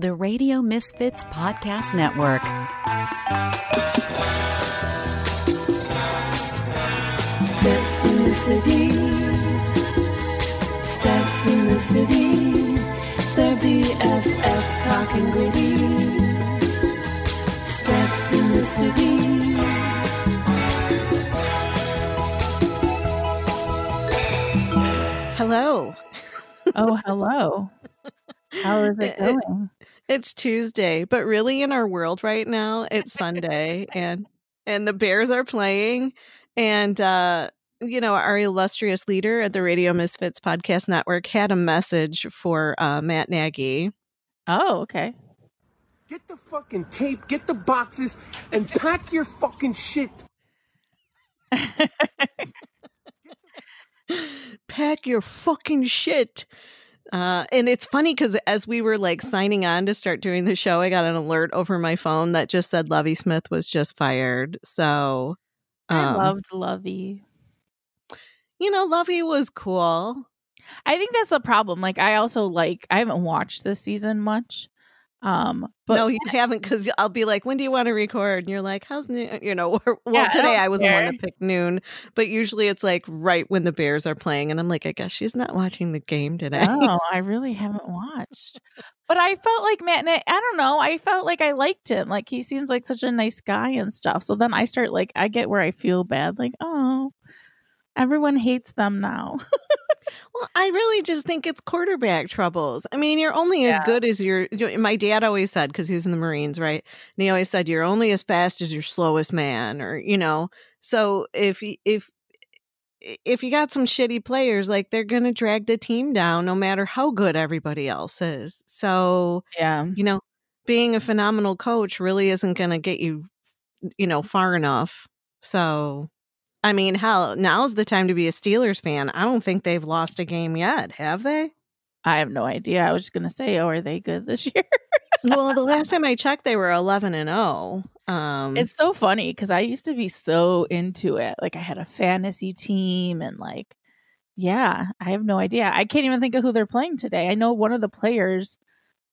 the Radio Misfits Podcast Network. Steps in the city. Steps in the city. They're BFFs talking gritty. Steps in the city. Hello. Oh, hello. How is it going? It's Tuesday, but really in our world right now, it's Sunday and and the Bears are playing and uh you know, our illustrious leader at the Radio Misfits Podcast Network had a message for uh, Matt Nagy. Oh, okay. Get the fucking tape, get the boxes, and pack your fucking shit. Pack your fucking shit. Uh, and it's funny because as we were like signing on to start doing the show, I got an alert over my phone that just said Lovie Smith was just fired. So I um, loved Lovie. you know, Lovie was cool. I think that's the problem. Like, I also like. I haven't watched this season much. Um, but no, you haven't because I'll be like, when do you want to record? And you're like, how's noon? You know, well, Yeah, today don't I was the one care. that picked noon, but usually it's like right when the Bears are playing. And I'm like, I guess she's not watching the game today. no, I really haven't watched. But I felt like Matt. I don't know. I felt like I liked him. Like he seems like such a nice guy and stuff. So then I start like I get where I feel bad. Like oh, everyone hates them now. Well, I really just think it's quarterback troubles. I mean, you're only as good as your. My dad always said because he was in the Marines, right? And he always said you're only as fast as your slowest man, or you know. So if if if you got some shitty players, like they're gonna drag the team down, no matter how good everybody else is. So yeah. you know, being a phenomenal coach really isn't gonna get you, you know, far enough. So. I mean, hell, now's the time to be a Steelers fan. I don't think they've lost a game yet, have they? I have no idea. I was just gonna say, oh, are they good this year? well, the last time I checked, they were eleven and zero. Um, It's so funny because I used to be so into it. Like I had a fantasy team and like, yeah, I have no idea. I can't even think of who they're playing today. I know one of the players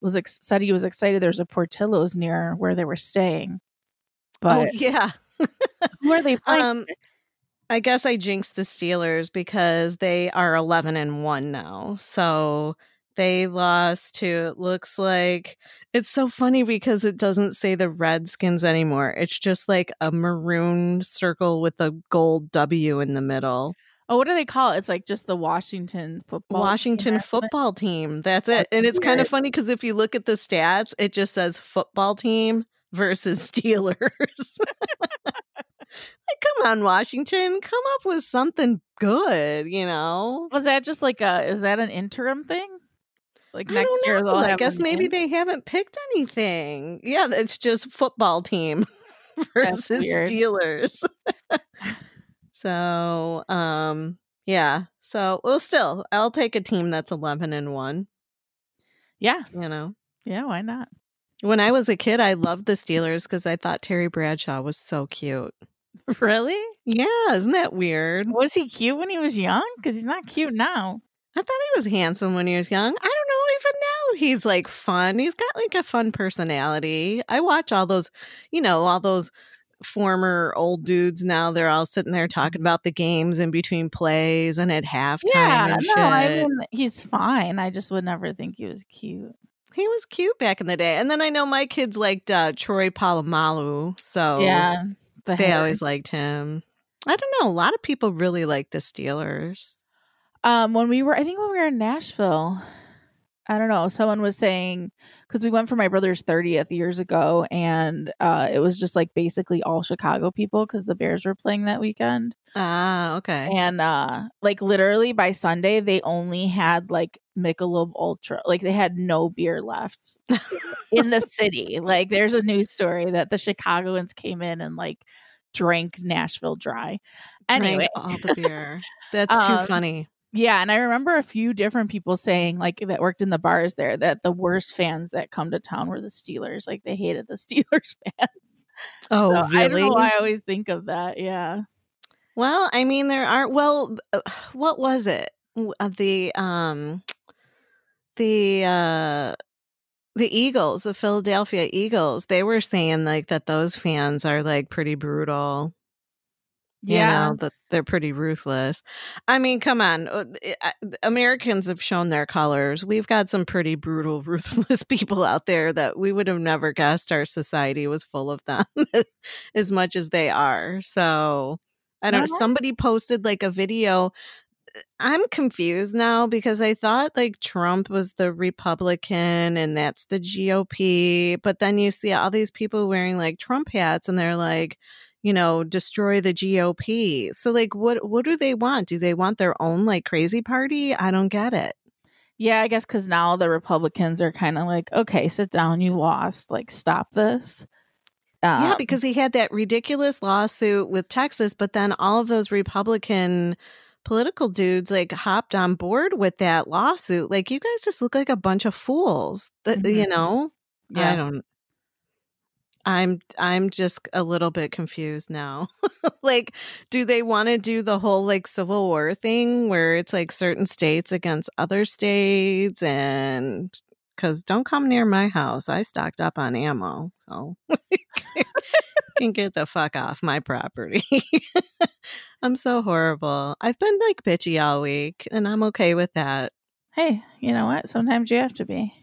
was ex- said he was excited. There's a Portillo's near where they were staying, oh but yeah. who are they playing? Um, I guess I jinxed the Steelers because they are eleven and one now. So they lost to. It looks like it's so funny because it doesn't say the Redskins anymore. It's just like a maroon circle with a gold W in the middle. oh, what do they call it? It's like just the Washington football. Washington something? football team. That's it. And it's kind of funny because if you look at the stats, it just says football team versus Steelers. like, come on, Washington, come up with something good, you know? Was that just like a? Is that an interim thing? Like I next don't year, know. they'll I guess maybe name? they haven't picked anything. Yeah, it's just football team versus. Steelers. so, um, yeah. So, well, still, I'll take a team that's 11 and 1, Yeah, you know? yeah. Why not? When I was a kid, I loved the Steelers because I thought Terry Bradshaw was so cute. Really? Yeah, isn't that weird? Was he cute when he was young? Because he's not cute now. I thought he was handsome when he was young. I don't know, even now he's like fun. He's got like a fun personality. I watch all those, you know, all those former old dudes now. They're all sitting there talking about the games in between plays and at halftime Yeah, and no, I mean he's fine. I just would never think he was cute. he was cute back in the day. And then I know my kids liked uh, Troy Polamalu, so yeah, the Oh, they always liked him. I don't know. A lot of people really like the Steelers. Um, when we were, I think when we were in Nashville, I don't know. Someone was saying because we went for my brother's thirtieth years ago, and uh, it was just like basically all Chicago people because the Bears were playing that weekend, Ah, okay. and uh, like literally by Sunday they only had like Michelob Ultra, like they had no beer left in the city. Like there's a news story that the Chicagoans came in and like drank Nashville dry. Drank Anyway, all the beer. That's too Um, funny. Yeah, and I remember a few different people saying like that worked in the bars there that the worst fans that come to town were the Steelers. Like they hated the Steelers fans. Oh, so I don't know why I always think of that. Yeah. Well, I mean, there are. Well, uh, what was it? Uh, The um, the uh, the Eagles, the Philadelphia Eagles, they were saying like that those fans are like pretty brutal. You Yeah. know, that they're pretty ruthless. I mean, come on. uh, Americans have shown their colors. We've got some pretty brutal, ruthless people out there that we would have never guessed our society was full of them as much as they are. So, I don't know. Somebody posted like a video. I'm confused now because I thought like Trump was the Republican and that's the GOP. But then you see all these people wearing like Trump hats and they're like, you know, destroy the GOP. So like what what do they want? Do they want their own like crazy party? I don't get it. Yeah, I guess because now the Republicans are kind of like, okay, sit down, you lost. Like, stop this. yeah, Um, because he had that ridiculous lawsuit with Texas, but then all of those Republican political dudes like hopped on board with that lawsuit. Like you guys just look like a bunch of fools. That you Mhm. know? yeah. I don't I'm I'm just a little bit confused now. like do they want to do the whole like civil war thing where it's like certain states against other states and cuz don't come near my house. I stocked up on ammo. So you can get the fuck off my property. I'm so horrible. I've been like bitchy all week and I'm okay with that. Hey, you know what? Sometimes you have to be.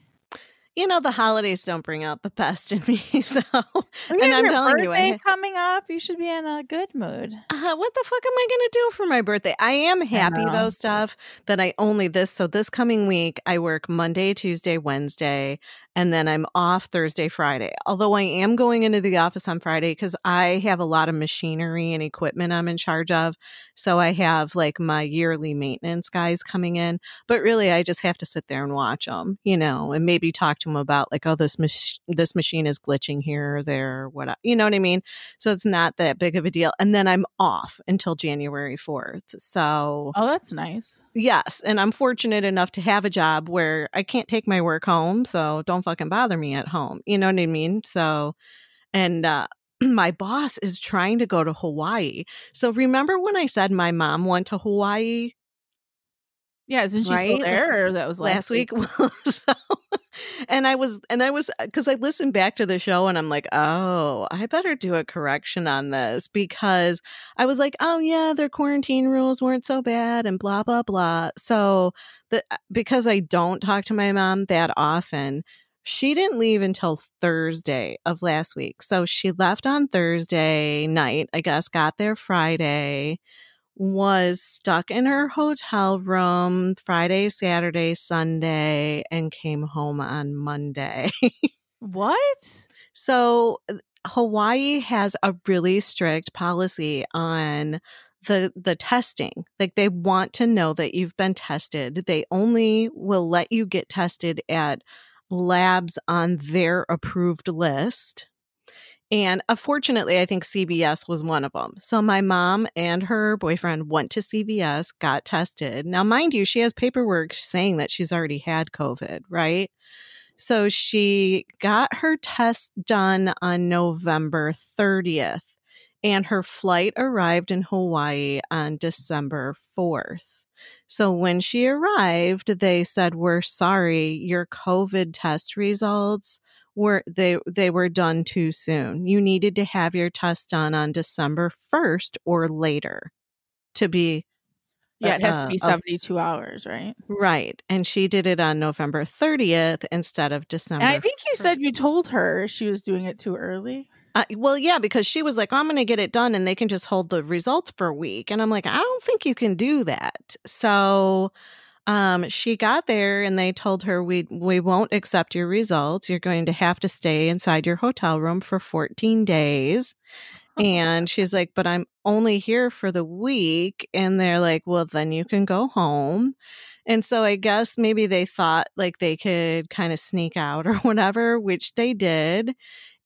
You know, the holidays don't bring out the best in me. So, and I'm your telling you, I, coming up. You should be in a good mood. uh, what the fuck am I going to do for my birthday? I am happy know. though, stuff that I only this. So, this coming week, I work Monday, Tuesday, Wednesday, and then I'm off Thursday, Friday. Although I am going into the office on Friday because I have a lot of machinery and equipment I'm in charge of. So, I have like my yearly maintenance guys coming in, but really, I just have to sit there and watch them, you know, and maybe talk to them about like, oh, this mach- this machine is glitching here or there, or what, you know what I mean? So it's not that big of a deal. And then I'm off until January 4th. So, Oh, that's nice. Yes. And I'm fortunate enough to have a job where I can't take my work home. So don't fucking bother me at home. You know what I mean? So, and, uh, my boss is trying to go to Hawaii. So remember when I said my mom went to Hawaii Yeah, isn't she Right? still there? Or that was last week. so, and I was, and I was, because I listened back to the show and I'm like, oh, I better do a correction on this because I was like, oh, yeah, their quarantine rules weren't so bad and blah, blah, blah. So, the, uh, because I don't talk to my mom that often, she didn't leave until Thursday of last week. So she left on Thursday night, I guess, got there Friday was stuck in her hotel room Friday, Saturday, Sunday, and came home on Monday. What? so Hawaii has a really strict policy on the the testing. Like they want to know that you've been tested. They only will let you get tested at labs on their approved list. And uh, unfortunately, I think CVS was one of them. So my mom and her boyfriend went to CVS, got tested. Now, mind you, she has paperwork saying that she's already had COVID, right? So she got her test done on November 30th, and her flight arrived in Hawaii on December 4th. So when she arrived, they said, "We're sorry, your COVID test results were they they were done too soon. You needed to have your test done on December 1st or later to be Yeah, it has to uh, be of- 72 hours, right? right. And she did it on November 30th instead of December. And I think you said you told her she was doing it too early. Uh, well, yeah, because she was like, I'm going to get it done and they can just hold the results for a week. And I'm like, I don't think you can do that. So um, she got there and they told her, we, we won't accept your results. You're going to have to stay inside your hotel room for 14 days. And she's like, but I'm only here for the week. And they're like, well, then you can go home. And so I guess maybe they thought like they could kind of sneak out or whatever, which they did.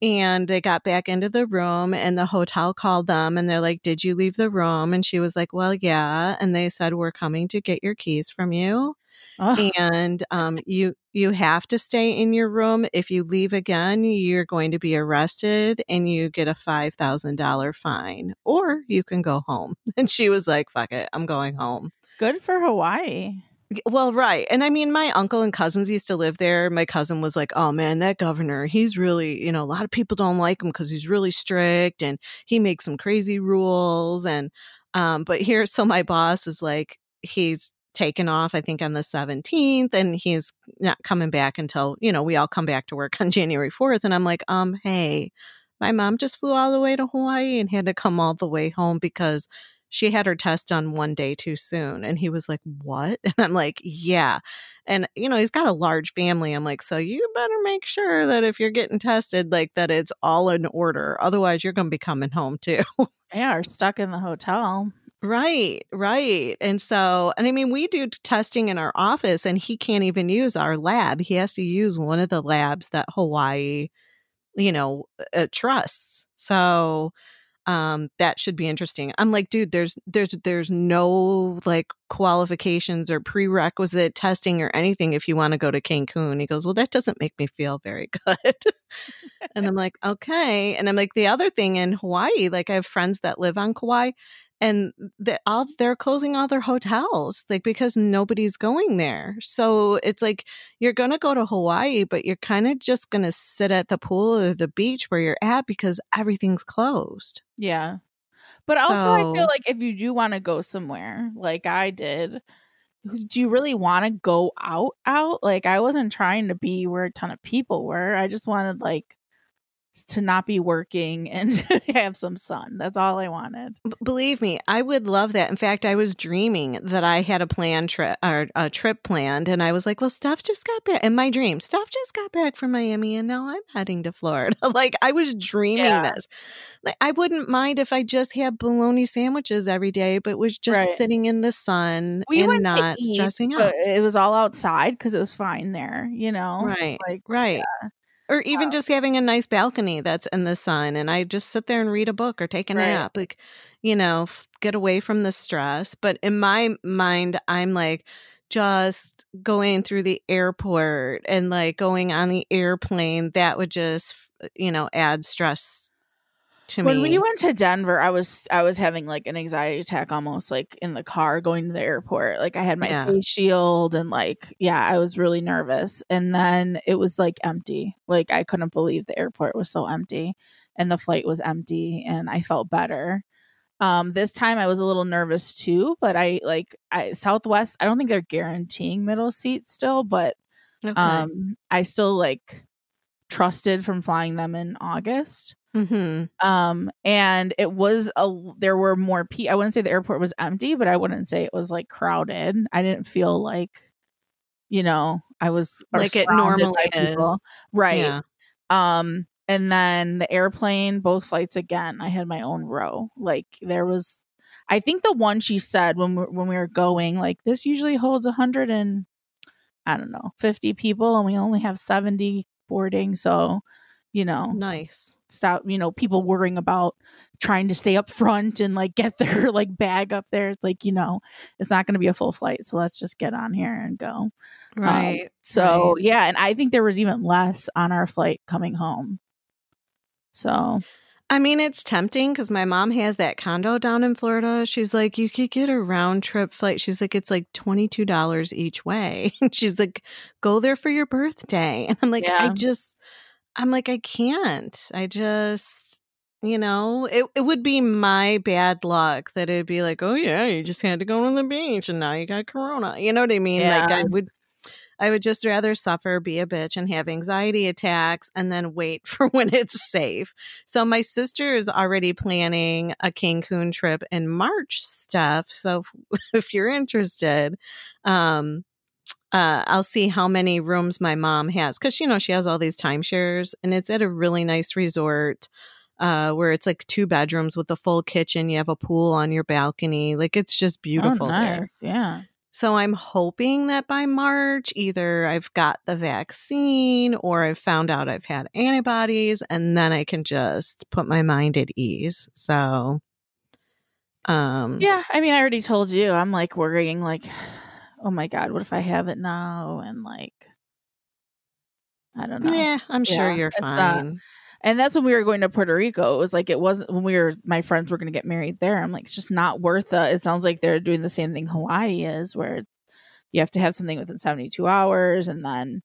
And they got back into the room and the hotel called them and they're like, Did you leave the room? And she was like, Well, yeah. And they said, We're coming to get your keys from you. Oh, And um, you you have to stay in your room. If you leave again, you're going to be arrested and you get a five thousand dollar fine. Or you can go home. And she was like, Fuck it, I'm going home. good for Hawaii. Well, right. And I mean, my uncle and cousins used to live there. My cousin was like, oh man, that governor, he's really, you know, a lot of people don't like him because he's really strict and he makes some crazy rules. And, um, but here, so my boss is like, he's taken off, I think, on the 17th, and he's not coming back until, you know, we all come back to work on January 4th. And I'm like, um, hey, my mom just flew all the way to Hawaii and had to come all the way home because she had her test done one day too soon. And he was like, What? And I'm like, Yeah. And, you know, he's got a large family. I'm like, So you better make sure that if you're getting tested, like that it's all in order. Otherwise, you're going to be coming home too. Yeah, or stuck in the hotel. Right, right. And so, and I mean, we do testing in our office, and he can't even use our lab. He has to use one of the labs that Hawaii, you know, uh, trusts. So, um that should be interesting. I'm like dude there's there's there's no like qualifications or prerequisite testing or anything if you want to go to cancun. He goes well that doesn't make me feel very good. And i'm like okay. And i'm like the other thing in hawaii like i have friends that live on kauai and they all they're closing all their hotels like because nobody's going there so it's like you're gonna go to hawaii but you're kind of just gonna sit at the pool or the beach where you're at because everything's closed Yeah. But also, I feel like if you do want to go somewhere, like I did, do you really want to go out? Out? Like, I wasn't trying to be where a ton of people were. I just wanted, like, to not be working and to have some sun. That's all I wanted. B- believe me, I would love that. In fact, I was dreaming that I had a plan trip or a trip planned, and I was like, "Well, Steph just got back." In my dream, Steph just got back from Miami, and now I'm heading to Florida. like I was dreaming Yeah. this. Like I wouldn't mind if I just had bologna sandwiches every day, but was just Right. sitting in the sun We and not eat, stressing out. it was all outside because it was fine there, you know? Right. Like, Right. Or even just having a nice balcony that's in the sun and I just sit there and read a book or take a Right. nap. Like, you know, f- get away from the stress. But in my mind, I'm like, just going through the airport and like going on the airplane, that would just, uh, you know, add stress to when me. we went to Denver, I was I was having like an anxiety attack almost like in the car going to the airport. Like I had my Yeah. face shield and like yeah, I was really nervous. And then it was like empty. Like I couldn't believe the airport was so empty and the flight was empty and I felt better. Um this time I was a little nervous too, but I like I Southwest, I don't think they're guaranteeing middle seats still, but okay. um I still like trusted from flying them in August hmm um and it was a there were more people. i wouldn't say the airport was empty but i wouldn't say it was like crowded i didn't feel like you know i was Like it normally is. people. right Yeah. um and then the airplane both flights again i had my own row like there was i think the one she said when we, when we were going like this usually holds a hundred and i don't know 50 people and we only have 70 boarding so you know Nice. Stop you know people worrying about trying to stay up front and like get their like bag up there it's like you know it's not going to be a full flight so let's just get on here and go Um, Right. so right. yeah and i think there was even less on our flight coming home so I mean, it's tempting because my mom has that condo down in Florida. She's like, you could get a round trip flight. She's like, it's like $22 each way. And she's like, go there for your birthday. And I'm like, I just, I'm like, I can't. I just, you know, it, it would be my bad luck that it'd be like, oh, yeah, you just had to go to the beach and now you got Corona. You know what I mean? Like, I would. I would just rather suffer, be a bitch, and have anxiety attacks and then wait for when it's safe. So my sister is already planning a Cancun trip in March stuff. So if, if you're interested, um uh, I'll see how many rooms my mom has because you know she has all these timeshares and it's at a really nice resort uh, where it's like two bedrooms with a full kitchen. You have a pool on your balcony. Like it's just beautiful oh, there. yeah So I'm hoping that by March, either I've got the vaccine or I've found out I've had antibodies, and then I can just put my mind at ease. So, um, yeah i mean i already told you i'm like worrying like oh my god what if i have it now and like i don't know yeah, I'm sure Yeah, you're it's not- fine. And that's when we were going to Puerto Rico. It was like it wasn't when we were my friends were going to get married there. I'm like, it's just not worth it. It sounds like they're doing the same thing Hawaii is, where you have to have something within 72 hours and then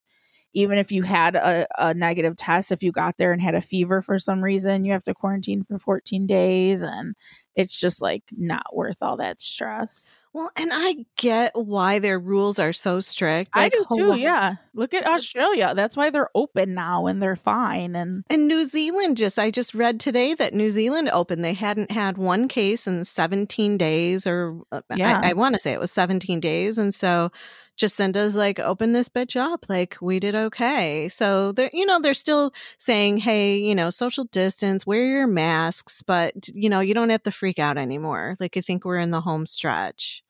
even if you had a, a negative test if you got there and had a fever for some reason you have to quarantine for 14 days and it's just like not worth all that stress Well, and I get why their rules are so strict. i do too Hawaii- yeah look at australia that's why they're open now and they're fine and And New Zealand just, I just read today that New Zealand opened. They hadn't had one case in 17 days, or uh, Yeah. I, I want to say it was 17 days. And so Jacinda's like, open this bitch up. Like, we did okay. So they're, you know, they're still saying, hey, you know, social distance, wear your masks, but, you know, you don't have to freak out anymore. Like, I think we're in the home stretch.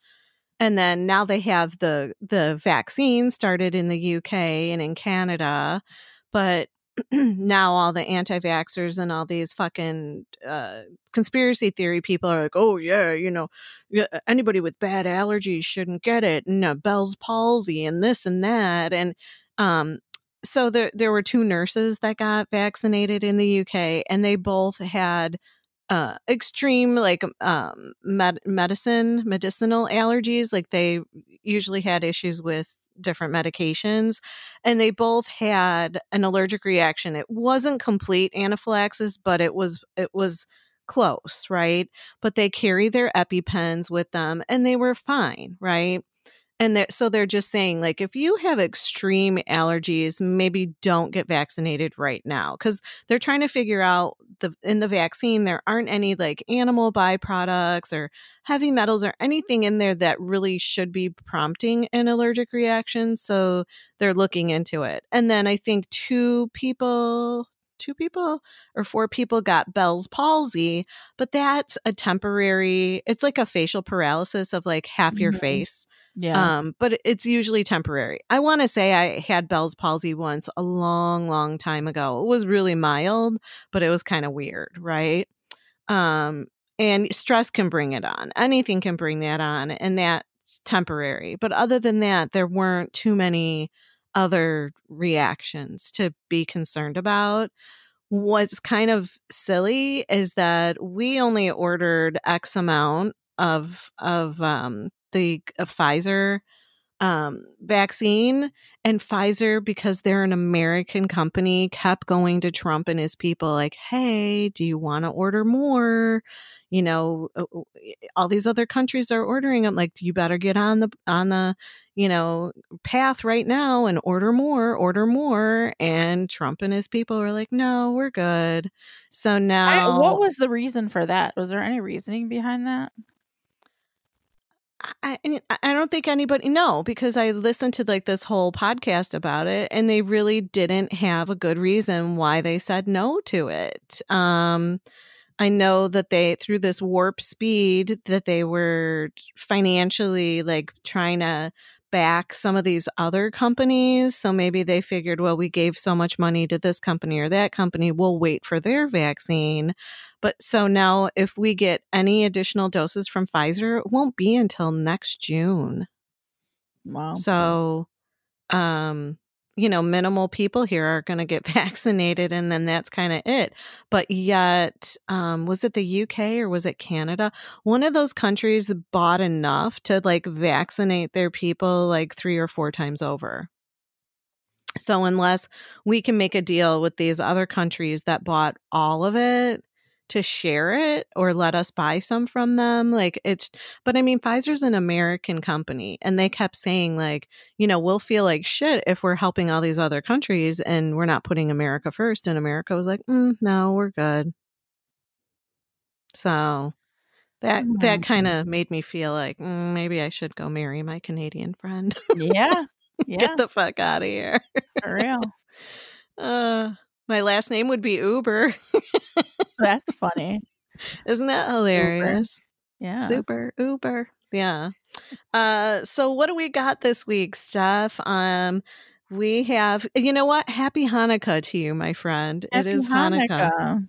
And then now they have the the vaccine started in the UK and in Canada, but now all the anti-vaxxers and all these fucking uh, conspiracy theory people are like, oh yeah, you know, anybody with bad allergies shouldn't get it, and uh, Bell's palsy and this and that, and um, so there there were two nurses that got vaccinated in the UK, and they both had uh extreme like um med- medicine medicinal allergies like they usually had issues with different medications and they both had an allergic reaction. It wasn't complete anaphylaxis but it was it was close right? But they carry their epipens with them and they were fine right and they're, so they're just saying like if you have extreme allergies maybe don't get vaccinated right now. Because they're trying to figure out the in the vaccine there aren't any like animal byproducts or heavy metals or anything in there that really should be prompting an allergic reaction so they're looking into it. And then i think two people two people or four people got bell's palsy but that's a temporary it's like a facial paralysis of like half your Mhm. face yeah um, but it's usually temporary. I want to say I had Bell's palsy once a long, long time ago. It was really mild, but it was kind of weird, right? Um, and stress can bring it on. Anything can bring that on, and that's temporary. But other than that, there weren't too many other reactions to be concerned about. What's kind of silly is that we only ordered X amount of of um the uh, Pfizer um vaccine and Pfizer because they're an American company kept going to Trump and his people like hey do you want to order more? You know all these other countries are ordering them like you better get on the on the you know path right now and order more order more and Trump and his people were like no we're good. So I, now what was the reason for that? Was there any reasoning behind that I, I don't think anybody no because I listened to like this whole podcast about it and they really didn't have a good reason why they said no to it. Um I know that they through this warp speed that they were financially like trying to back some of these other companies so maybe they figured well we gave so much money to this company or that company we'll wait for their vaccine but so now, if we get any additional doses from Pfizer, it won't be until next June. wow So, um, you know, minimal people here are going to get vaccinated, and then that's kind of it. But yet, um, was it the UK or was it Canada? One of those countries bought enough to like vaccinate their people like three or four times over. So, unless we can make a deal with these other countries that bought all of it, to share it or let us buy some from them like it's but i mean pfizer's an american company and they kept saying like you know we'll feel like shit if we're helping all these other countries and we're not putting america first and america was like mm, no we're good. So that that Mhm. kind of made me feel like mm, maybe i should go marry my canadian friend. Yeah yeah. get the fuck out of here. For real. Uh my last name would be uber that's funny isn't that hilarious yeah Super Uber. Yeah. Uh so what do we got this week, Steph? Um we have you know what? Happy Hanukkah to you, my friend. Happy it is Hanukkah. Hanukkah.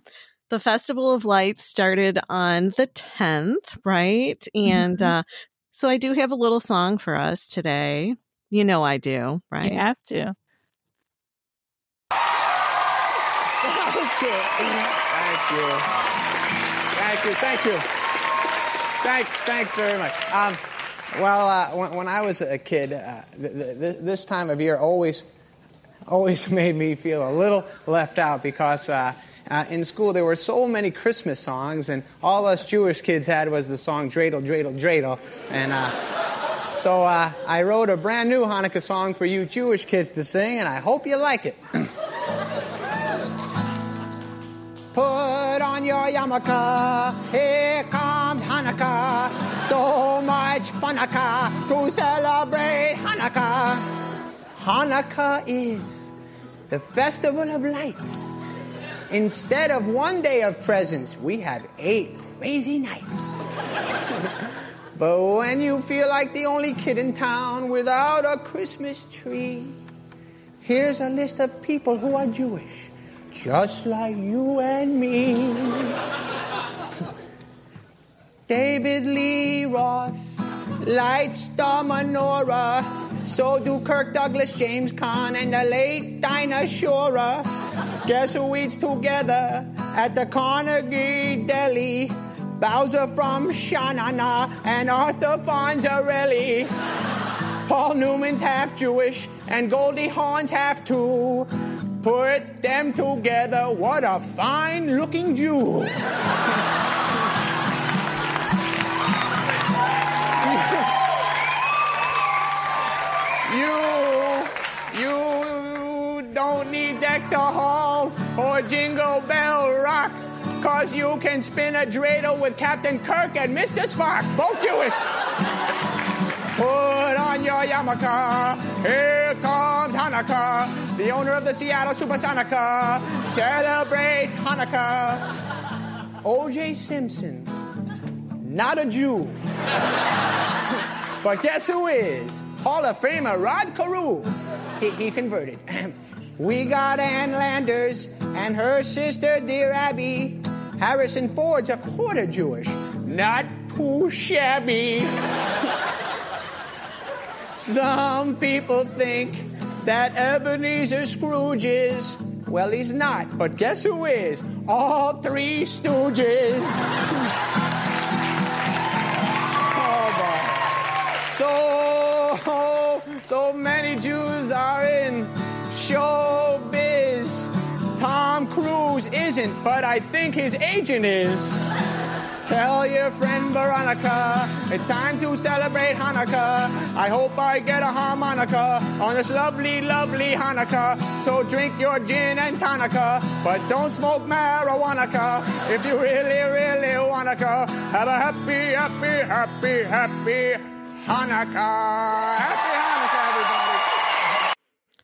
The Festival of Lights started on the 10th, right? And Mhm. uh so I do have a little song for us today. You know I do, right? you have to That was good. Thank you. Thank you. Thank you. Thanks. Thanks very much. Um, Well, uh, when, when I was a kid, uh, th- th- this time of year always, always made me feel a little left out because uh, uh, in school there were so many Christmas songs, and all us Jewish kids had was the song "Dreidel, Dreidel, Dreidel," and uh, so uh, I wrote a brand new Hanukkah song for you Jewish kids to sing, and I hope you like it. Put on your yarmulke, here comes Hanukkah. So much Hanukkah to celebrate Hanukkah. Hanukkah is the festival of lights. Instead of one day of presents, we have eight crazy nights. but when you feel like the only kid in town without a Christmas tree, here's a list of people who are Jewish just like you and me. David Lee Roth lights the menorah. So do Kirk Douglas, James Caan, and the late Dinah Shore. Guess who eats together at the Carnegie Deli? Bowser from Sha Na Na and Arthur Fonzarelli. Paul Newman's half Jewish and Goldie Hawn's half too. Put them together, what a fine looking Jew. you, you don't need Deck the Halls or Jingle Bell Rock, cause you can spin a dreidel with Captain Kirk and Mr. Spock, both Jewish. Put on your yarmulke. Here comes Hanukkah. The owner of the Seattle Supersonica celebrates Hanukkah. O.J. Simpson, not a Jew. but guess who is? Hall of Famer Rod Carew. He, he converted. we got Ann Landers and her sister, dear Abby. Harrison Ford's a quarter Jewish. Not too shabby. Some people think that Ebenezer Scrooge is. Well, he's not, but guess who is? All three stooges. oh, boy. So, so many Jews are in showbiz. Tom Cruise isn't, but I think his agent is. Tell your friend Veronica it's time to celebrate Hanukkah. I hope I get a harmonica on this lovely, lovely Hanukkah. So drink your gin and tonica, but don't smoke marijuana. If you really, really wanna have a happy, happy, happy, happy Hanukkah. Happy Hanukkah, everybody.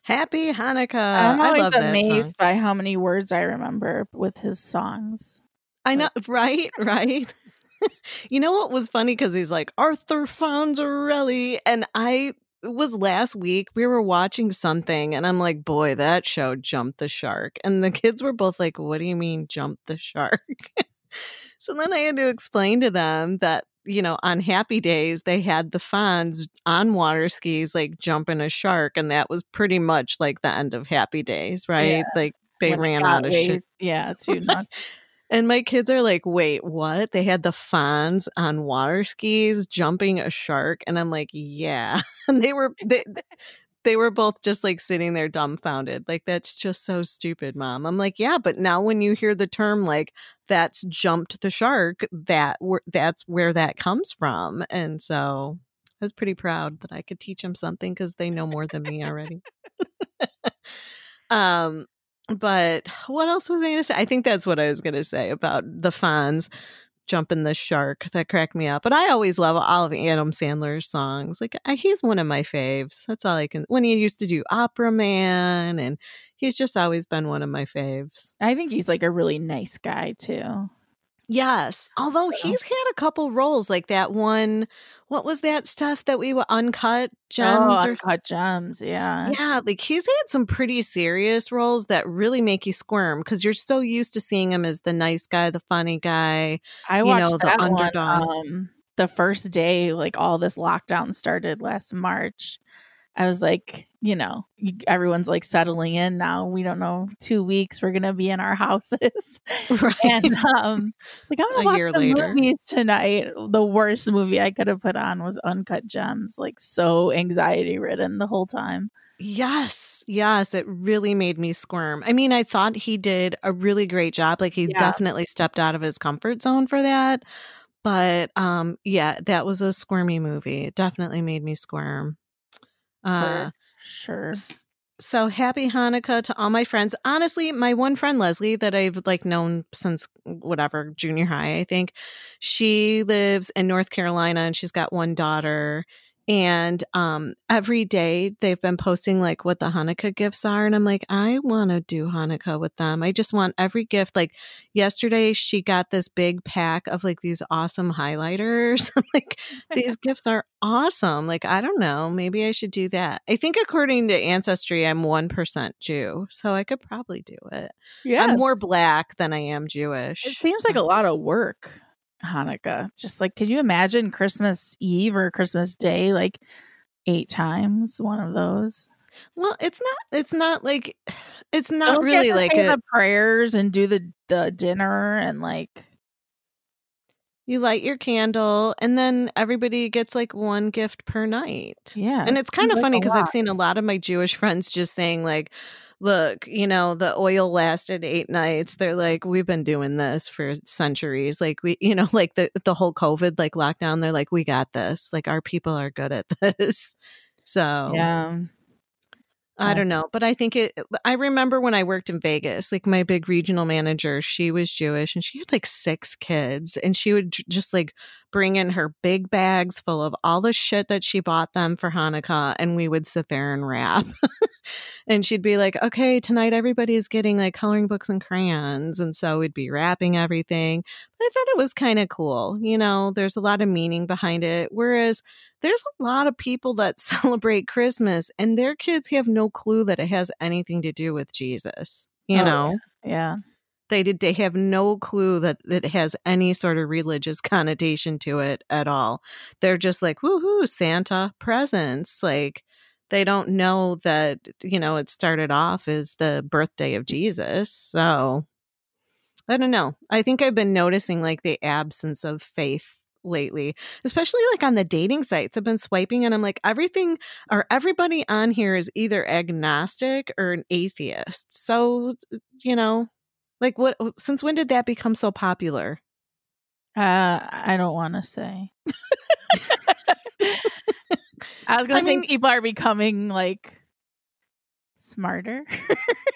Happy Hanukkah. I'm I always love that amazed song. by how many words I remember with his songs. I know, right? Right. you know what was funny? Because he's like Arthur Fonzarelli, and I was last week we were watching something, and I'm like, boy, that show jumped the shark, and the kids were both like, "What do you mean jump the shark?" so then I had to explain to them that you know on happy days they had the Fonz on water skis like jumping a shark, and that was pretty much like the end of happy days, right? Yeah. Like they When ran out of shit. Yeah, too much. And my kids are like, wait, what? They had the Fonz on water skis jumping a shark. And I'm like, yeah. And they were they, they were both just like sitting there dumbfounded. Like, that's just so stupid, mom. I'm like, yeah, but now when you hear the term like that's jumped the shark, that where that's where that comes from. And so I was pretty proud that I could teach them something because they know more than me already. um but what else was I going to say? I think that's what I was going to say about the Fonz jumping the shark. That cracked me up. But I always love all of Adam Sandler's songs. Like I, he's one of my faves. That's all I can. When he used to do Opera Man, and he's just always been one of my faves. I think he's like a really nice guy too. Yes, although So- he's had a couple roles like that one. What was that stuff that we were uncut gems oh, or Uncut gems, yeah. Yeah, like he's had some pretty serious roles that really make you squirm because you're so used to seeing him as the nice guy, the funny guy. I you watched know, the that one, um, the first day, like all this lockdown started last March. I was like, you know, everyone's like settling in now. We don't know two weeks. We're gonna be in our houses, Right. and um, like I'm A gonna watch some later. movies tonight. The worst movie I could have put on was Uncut Gems. Like so anxiety ridden the whole time. Yes, yes, it really made me squirm. I mean, I thought he did a really great job. Like he Yeah. definitely stepped out of his comfort zone for that. But um yeah, that was a squirmy movie. It definitely made me squirm. Uh For sure. so happy Hanukkah to all my friends. Honestly, my one friend Leslie that I've like known since whatever junior high, I think, she lives in North Carolina and she's got one daughter. And um every day they've been posting like what the Hanukkah gifts are. And I'm like, I want to do Hanukkah with them. I just want every gift. Like yesterday, she got this big pack of like these awesome highlighters. Like, these gifts are awesome. Like, I don't know. Maybe I should do that. I think according to Ancestry, I'm 1% Jew. So I could probably do it. Yeah, I'm more black than I am Jewish. It seems like a lot of work, Hanukkah. Just like, could you imagine Christmas Eve or Christmas Day, like eight times one of those? Well, it's not, it's not like, it's not Don't really like a, the prayers and do the the dinner and like you light your candle and then everybody gets like one gift per night. yeah. And it's kind of like funny because I've seen a lot of my Jewish friends just saying, like, look, you know, the oil lasted eight nights. They're like, we've been doing this for centuries. Like, we, you know, like the, the whole COVID like lockdown, they're like, we got this. Like, our people are good at this. So, yeah. I oh. don't know, but I think it. Uh, I remember when I worked in Vegas, like my big regional manager, she was Jewish and she had like six kids, and she would just like bring in her big bags full of all the shit that she bought them for Hanukkah, and we would sit there and wrap. and she'd be like, "Okay, tonight everybody's getting like coloring books and crayons," and so we'd be wrapping everything. But I thought it was kind of cool, you know. There's a lot of meaning behind it, whereas there's a lot of people that celebrate Christmas and their kids have no clue that it has anything to do with Jesus. You Oh, know, Yeah. they did they have no clue that that it has any sort of religious connotation to it at all. They're just like, woohoo, Santa presents. Like they don't know that, you know, it started off as the birthday of Jesus. So I don't know. I think I've been noticing like the absence of faith lately, especially like on the dating sites. I've been swiping and I'm like, everything or everybody on here is either agnostic or an atheist. So, you know, like what since when did that become so popular? Uh, I don't want to say. I was gonna say mean- people are becoming like smarter.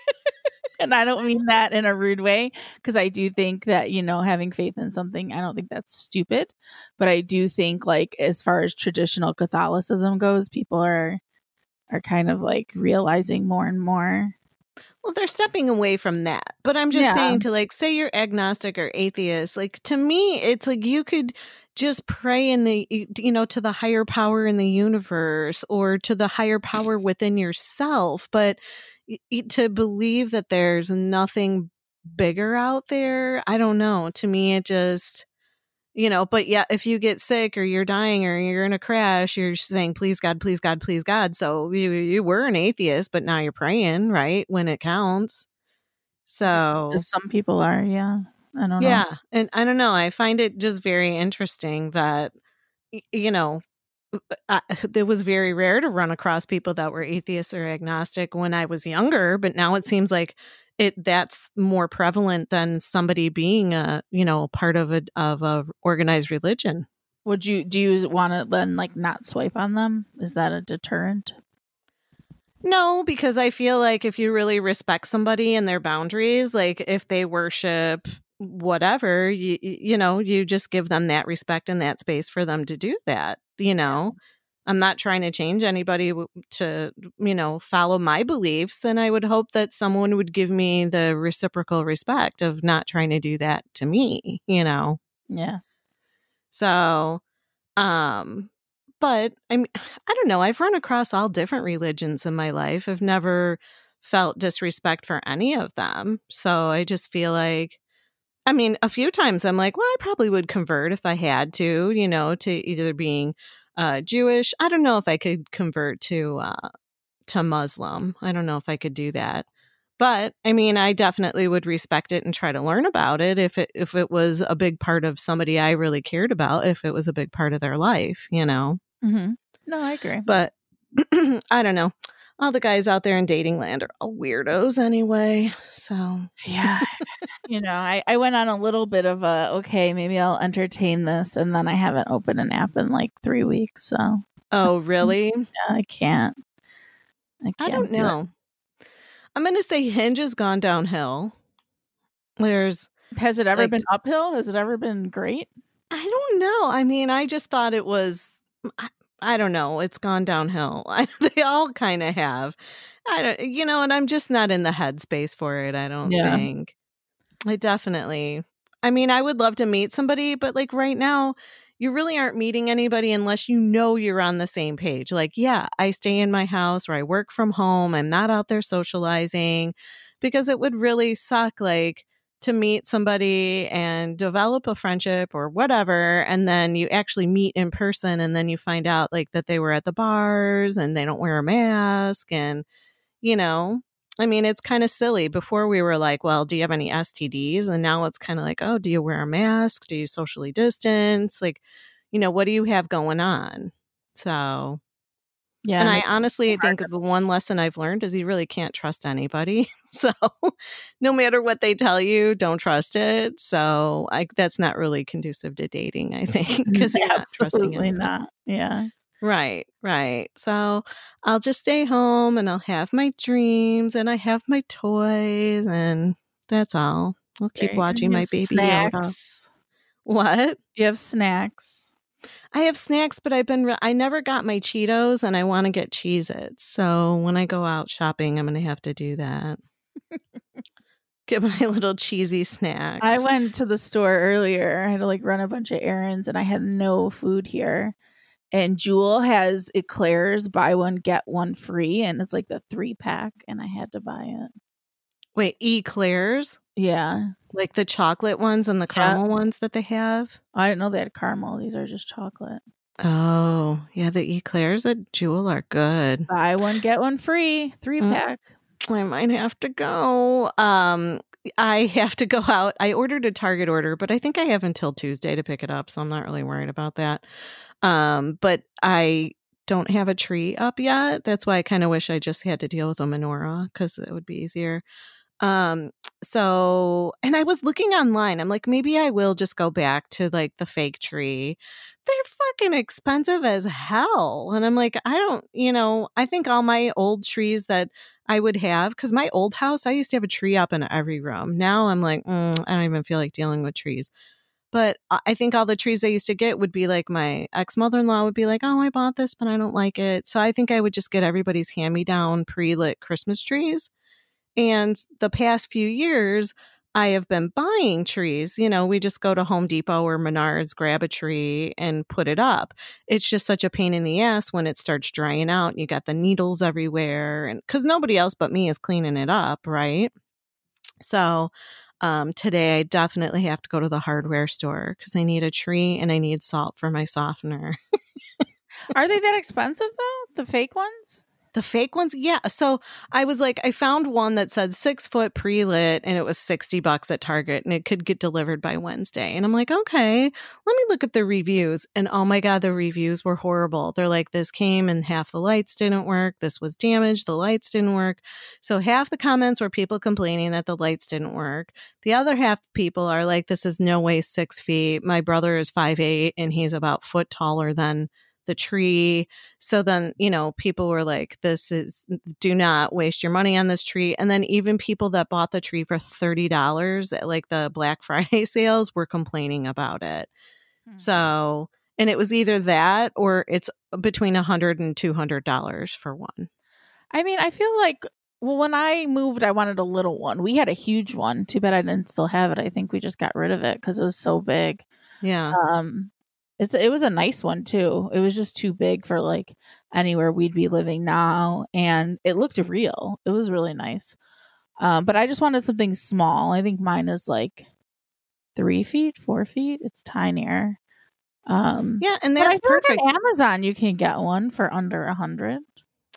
and I don't mean that in a rude way because I do think that, you know, having faith in something, I don't think that's stupid. But I do think like as far as traditional Catholicism goes, people are are kind of like realizing more and more. Well, they're stepping away from that. But I'm just Yeah. saying to like say you're agnostic or atheist, like to me it's like you could just pray in the you know to the higher power in the universe or to the higher power within yourself, but to believe that there's nothing bigger out there, I don't know. To me it just you know, but yeah, if you get sick or you're dying or you're in a crash, you're saying, please God, please God, please God. So you, you were an atheist, but now you're praying, right? When it counts. So, some people are, yeah. I don't know. yeah. And I don't know. I find it just very interesting that, you know, I, it was very rare to run across people that were atheists or agnostic when I was younger, but now it seems like it that's more prevalent than somebody being a you know part of a of a organized religion. Would you do you want to then like not swipe on them? Is that a deterrent? No, because I feel like if you really respect somebody and their boundaries, like if they worship whatever, you you know, you just give them that respect and that space for them to do that, you know. I'm not trying to change anybody to, you know, follow my beliefs and I would hope that someone would give me the reciprocal respect of not trying to do that to me, you know. Yeah. So, um, but I'm, I don't know. I've run across all different religions in my life. I've never felt disrespect for any of them. So I just feel like, I mean, a few times I'm like, well, I probably would convert if I had to, you know, to either being uh, Jewish. I don't know if I could convert to uh, to Muslim. I don't know if I could do that. But I mean, I definitely would respect it and try to learn about it if it if it was a big part of somebody I really cared about, if it was a big part of their life, you know. Mm-hmm. No, I agree. But I don't know. All the guys out there in dating land are all weirdos anyway. So yeah you know I, I went on a little bit of a okay maybe i'll entertain this and then i haven't opened an app in like three weeks so Oh, really? yeah, i can't i, I can't don't do it. know. I'm going to say Hinge has gone downhill. There's has it ever Like- been uphill has it ever been great I don't know. I mean, I just thought it was. I, I don't know. It's gone downhill. I, they all kind of have. I don't, you know, and I'm just not in the headspace for it. I don't Yeah. think. I definitely. I mean, I would love to meet somebody, but like right now, you really aren't meeting anybody unless you know you're on the same page. Like, yeah, I stay in my house or I work from home. I'm not out there socializing because it would really suck. Like, to meet somebody and develop a friendship or whatever and then you actually meet in person and then you find out like that they were at the bars and they don't wear a mask and you know i mean it's kind of silly. Before we were like well do you have any stds and now it's kind of like oh do you wear a mask? Do you socially distance? Like you know what do you have going on? So yeah and I honestly think the one lesson I've learned is you really can't trust anybody. So no matter what they tell you, don't trust it. So I, that's not really conducive to dating, I think, mm, because you're not trusting absolutely not yeah Right, right. So I'll just stay home and I'll have my dreams and I have my toys and that's all. I'll keep watching my baby Yoda. snacks. What? you have snacks I have snacks, but I've been re- I never got my Cheetos and I want to get Cheez Its. So when I go out shopping, I'm going to have to do that. get my little cheesy snacks. I went to the store earlier. I had to like run a bunch of errands and I had no food here. And Jewel has eclairs, buy one, get one free. And it's like the three pack. And I had to buy it. Wait, eclairs? Yeah. Like the chocolate ones and the Yeah. caramel ones that they have? I didn't know they had caramel. These are just chocolate. Oh, yeah, the eclairs at Jewel are good. Buy one, get one free. Three Mm. pack. I might have to go. Um, I have to go out. I ordered a Target order, but I think I have until Tuesday to pick it up, so I'm not really worried about that. Um, but I don't have a tree up yet. That's why I kind of wish I just had to deal with a menorah because it would be easier. Um, so and I was looking online. I'm like, maybe I will just go back to like the fake tree. They're fucking expensive as hell. And I'm like, I don't, you know, I think all my old trees that I would have because my old house, I used to have a tree up in every room. Now I'm like, mm, I don't even feel like dealing with trees. But I think all the trees I used to get would be like my ex mother in law would be like, oh, I bought this, but I don't like it. So I think I would just get everybody's hand me down pre lit Christmas trees. And the past few years, I have been buying trees. You know, we just go to Home Depot or Menards, grab a tree and put it up. It's just such a pain in the ass when it starts drying out and you got the needles everywhere. And because nobody else but me is cleaning it up, right? So um, today I definitely have to go to the hardware store because I need a tree and I need salt for my softener. Are they that expensive though? The fake ones? The fake ones, yeah. So I was like, I found one that said six foot pre lit and it was 60 bucks at Target and it could get delivered by Wednesday. And I'm like, okay, let me look at the reviews. And oh my God, the reviews were horrible. They're like, this came and half the lights didn't work. This was damaged. The lights didn't work. So half the comments were people complaining that the lights didn't work. The other half people are like, this is no way six feet. My brother is five eight and he's about foot taller than the tree. So then, you know, people were like, this is, do not waste your money on this tree. And then even people that bought the tree for $30 at like the Black Friday sales were complaining about it. Hmm. So, and it was either that or it's between a hundred and two hundred dollars for one. I mean, I feel like well, when I moved, I wanted a little one. We had a huge one. Too bad I didn't still have it. I think we just got rid of it because it was so big. Yeah. Um, it's it was a nice one too. It was just too big for like anywhere we'd be living now, and it looked real. It was really nice. Um, but I just wanted something small. I think mine is like three feet, four feet. It's tinier. Um, Yeah, and that's perfect. Amazon, you can get one for under a hundred.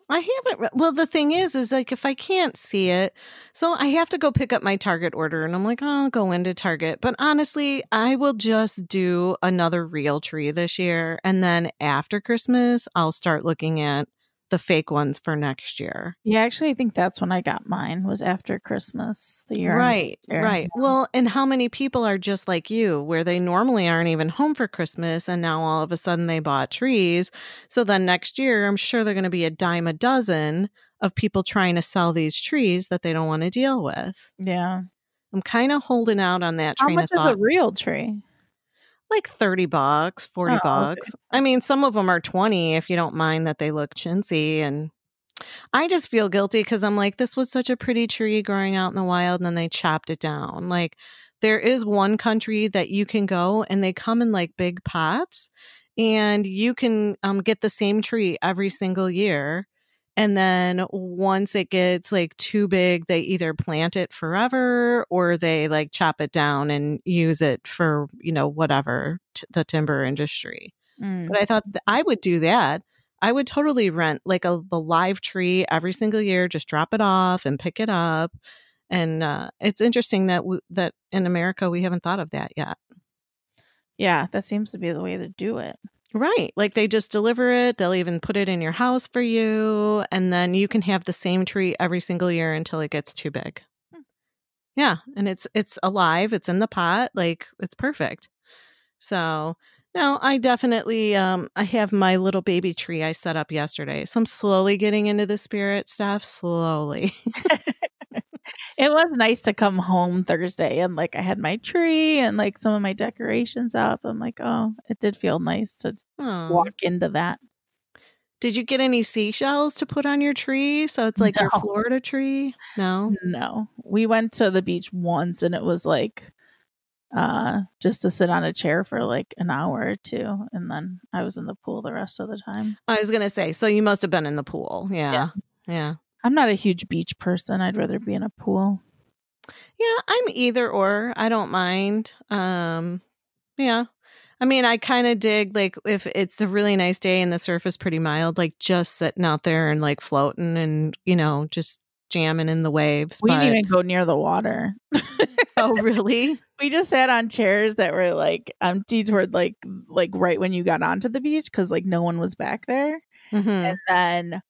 I haven't. re- Well, the thing is, is like if I can't see it, so I have to go pick up my Target order, and I'm like, oh, I'll go into Target. But honestly, I will just do another real tree this year, and then after Christmas, I'll start looking at the fake ones for next year. Yeah, actually, I think that's when I got mine. Was after Christmas the year. Right, year. right. Well, and how many people are just like you, where they normally aren't even home for Christmas, and now all of a sudden they bought trees. So then next year, I'm sure they're going to be a dime a dozen of people trying to sell these trees that they don't want to deal with. Yeah. I'm kind of holding out on that How much is a real tree? Like 30 bucks, 40 Oh, okay. bucks. I mean, some of them are 20 if you don't mind that they look chintzy. And I just feel guilty because I'm like, this was such a pretty tree growing out in the wild, and then they chopped it down. Like, there is one country that you can go and they come in like big pots, and you can um, get the same tree every single year. And then once it gets like too big, they either plant it forever or they like chop it down and use it for, you know, whatever, t- the timber industry. Mm. But I thought th- I would do that. I would totally rent like a the live tree every single year, just drop it off and pick it up. And uh, it's interesting that w- that in America we haven't thought of that yet. Yeah, that seems to be the way to do it. Right. Like they just deliver it. They'll even put it in your house for you. And then you can have the same tree every single year until it gets too big. Hmm. Yeah. And it's it's alive. It's in the pot. Like it's perfect. So no, I definitely um I have my little baby tree I set up yesterday. So I'm slowly getting into the spirit stuff. Slowly. It was nice to come home Thursday and like I had my tree and like some of my decorations up. I'm like, oh, it did feel nice to Aw. walk into that. Did you get any seashells to put on your tree? So it's like your Florida tree? No. No, we went to the beach once and it was like uh just to sit on a chair for like an hour or two and then I was in the pool the rest of the time. I was gonna say, so you must have been in the pool. Yeah. Yeah. I'm not a huge beach person. I'd rather be in a pool. Yeah, I'm either or. I don't mind. Um yeah. I mean, I kind of dig like if it's a really nice day and the surf is pretty mild, like just sitting out there and like floating and, you know, just jamming in the waves. We but didn't even go near the water. oh, really? we just sat on chairs that were like empty toward like like right when you got onto the beach because like no one was back there. Mhm. And then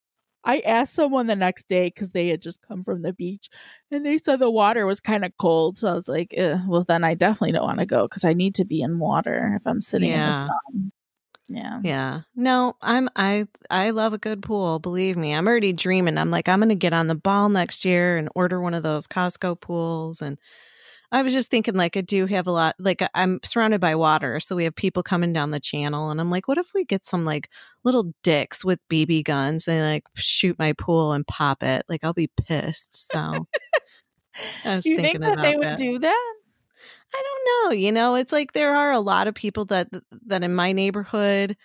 I asked someone the next day because they had just come from the beach and they said the water was kind of cold. So I was like, eh, well, then I definitely don't want to go because I need to be in water if I'm sitting in the sun. Yeah. Yeah. No, I'm I I love a good pool, believe me. I'm already dreaming. I'm like I'm going to get on the ball next year and order one of those Costco pools and I was just thinking like I do have a lot like I'm surrounded by water, so we have people coming down the channel and I'm like what if we get some like little dicks with BB guns and like shoot my pool and pop it? Like I'll be pissed. So I was you thinking think that about they would that. do that? I don't know. You know, it's like there are a lot of people that that in my neighborhood,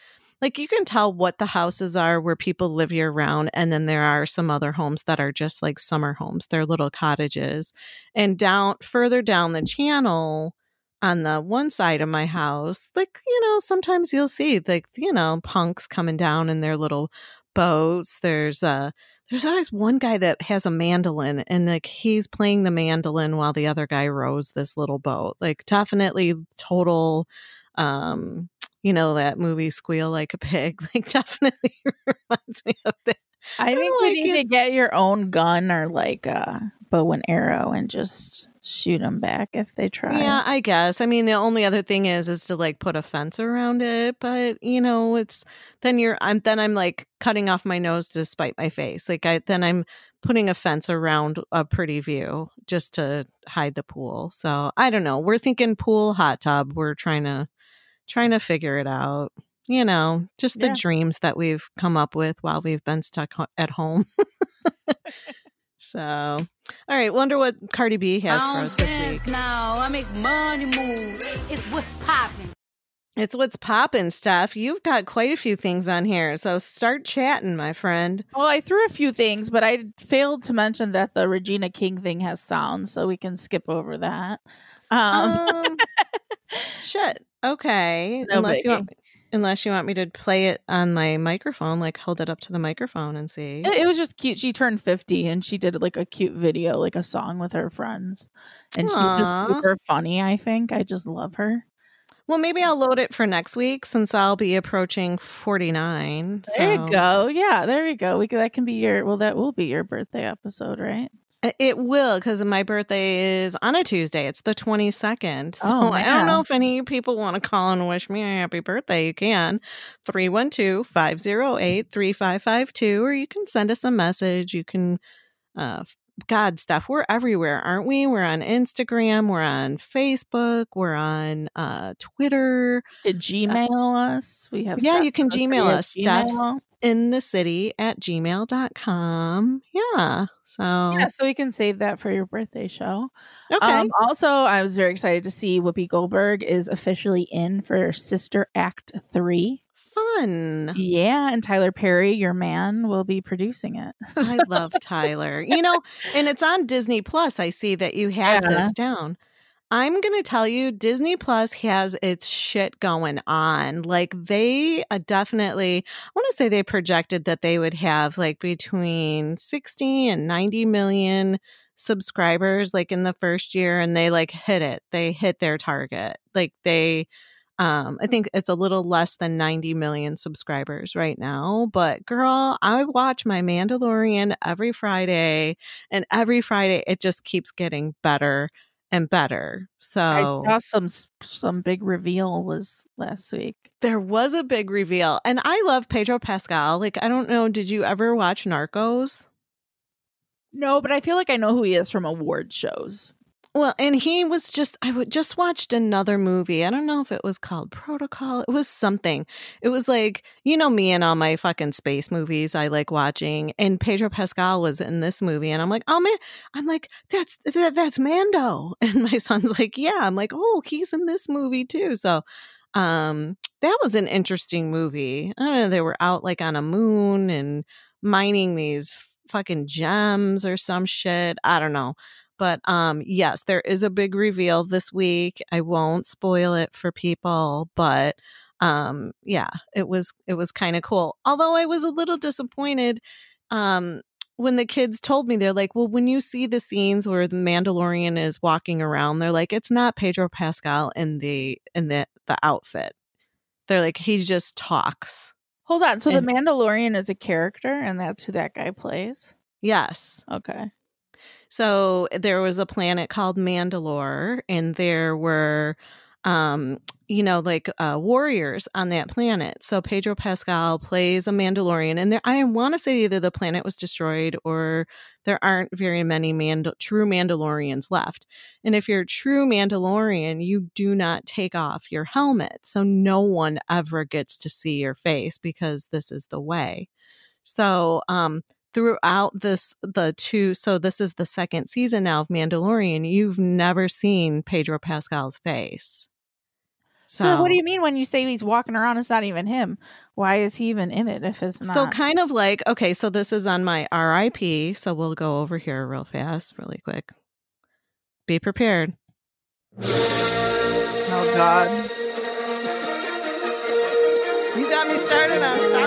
like you can tell what the houses are where people live year round, and then there are some other homes that are just like summer homes. They're little cottages, and down further down the channel on the one side of my house, like you know, sometimes you'll see like you know punks coming down in their little boats. There's uh there's always one guy that has a mandolin and like he's playing the mandolin while the other guy rows this little boat. Like definitely total um you know that movie Squeal Like a Pig. Like definitely reminds me of that. I I think like you need it. to get your own gun or like a bow and arrow and just shoot them back if they try. Yeah, I guess. I mean, the only other thing is is to like put a fence around it, but you know, it's then you're I'm then I'm like cutting off my nose to spite my face. Like I then I'm putting a fence around a pretty view just to hide the pool. So, I don't know. We're thinking pool, hot tub. We're trying to trying to figure it out. You know, just the Yeah. dreams that we've come up with while we've been stuck ho- at home. so, all right, wonder what Cardi B has for us this week. now. I make money moves. It's what's popping. It's what's popping stuff. You've got quite a few things on here, so start chatting, my friend. Well, I threw a few things, but I failed to mention that the Regina King thing has sound, so we can skip over that. Um, Um, shit. Okay. No unless you want unless you want me to play it on my microphone, like hold it up to the microphone and see. It, it was just cute. She turned 50 and she did like a cute video, like a song with her friends. And she's just super funny, I think. I just love her. Well, maybe I'll load it for next week since I'll be approaching 49. There so- you go. Yeah, there you go. We that can be your well, that will be your birthday episode, right? Uh, It will because my birthday is on a Tuesday. It's the 22nd. So Oh, I don't know if any people want to call and wish me a happy birthday. You can 312 508 3552, or you can send us a message. You can, uh, God, stuff. We're everywhere, aren't we? We're on Instagram, we're on Facebook, we're on uh, Twitter, You could Gmail us. We have yeah, you can Gmail us, Gmail. In the city at gmail.com. Yeah. So, Yeah, so we can save that for your birthday show. okay. Um, also, I was very excited to see Whoopi Goldberg is officially in for Sister Act 3. Fun. Yeah, and Tyler Perry, your man, will be producing it. I love Tyler. You know, and it's on Disney Plus. I see that you have Yeah. this down. I'm going to tell you, Disney Plus has its shit going on. Like, they uh, definitely, I want to say they projected that they would have like between 60 and 90 million subscribers like in the first year, and they like hit it. They hit their target. Like, they, um, I think it's a little less than 90 million subscribers right now. But girl, I watch my Mandalorian every Friday, and every Friday it just keeps getting better and better. So I saw some some big reveal was last week. there was a big reveal. And I love Pedro Pascal. Like, I don't know, did you ever watch Narcos? No, but I feel like I know who he is from award shows. Well, and he was just, I would just watched another movie. I don't know if it was called Protocol. It was something. It was like, you know, me and all my fucking space movies I like watching. And Pedro Pascal was in this movie. And I'm like, oh man, I'm like, that's, that, that's Mando. And my son's like, yeah. I'm like, oh, he's in this movie too. So, um, that was an interesting movie. I don't know. They were out like on a moon and mining these fucking gems or some shit. I don't know. But um yes, there is a big reveal this week. I won't spoil it for people, but um yeah, it was it was kind of cool. Although I was a little disappointed um when the kids told me they're like, "Well, when you see the scenes where the Mandalorian is walking around, they're like, it's not Pedro Pascal in the in the the outfit. They're like, he just talks." Hold on. So And- the Mandalorian is a character, and that's who that guy plays. Yes. Okay. So there was a planet called Mandalore, and there were, um, you know, like uh, warriors on that planet. So Pedro Pascal plays a Mandalorian, and there, I want to say either the planet was destroyed or there aren't very many Mandal- true Mandalorians left. And if you're a true Mandalorian, you do not take off your helmet, so no one ever gets to see your face because this is the way. So, um, throughout this the two so this is the second season now of Mandalorian you've never seen Pedro Pascal's face. So, what do you mean when you say he's walking around? It's not even him. Why is he even in it if it's not? So kind of like okay, so this is on my RIP, so we'll go over here real fast, really quick. Be prepared. oh God. You got me started on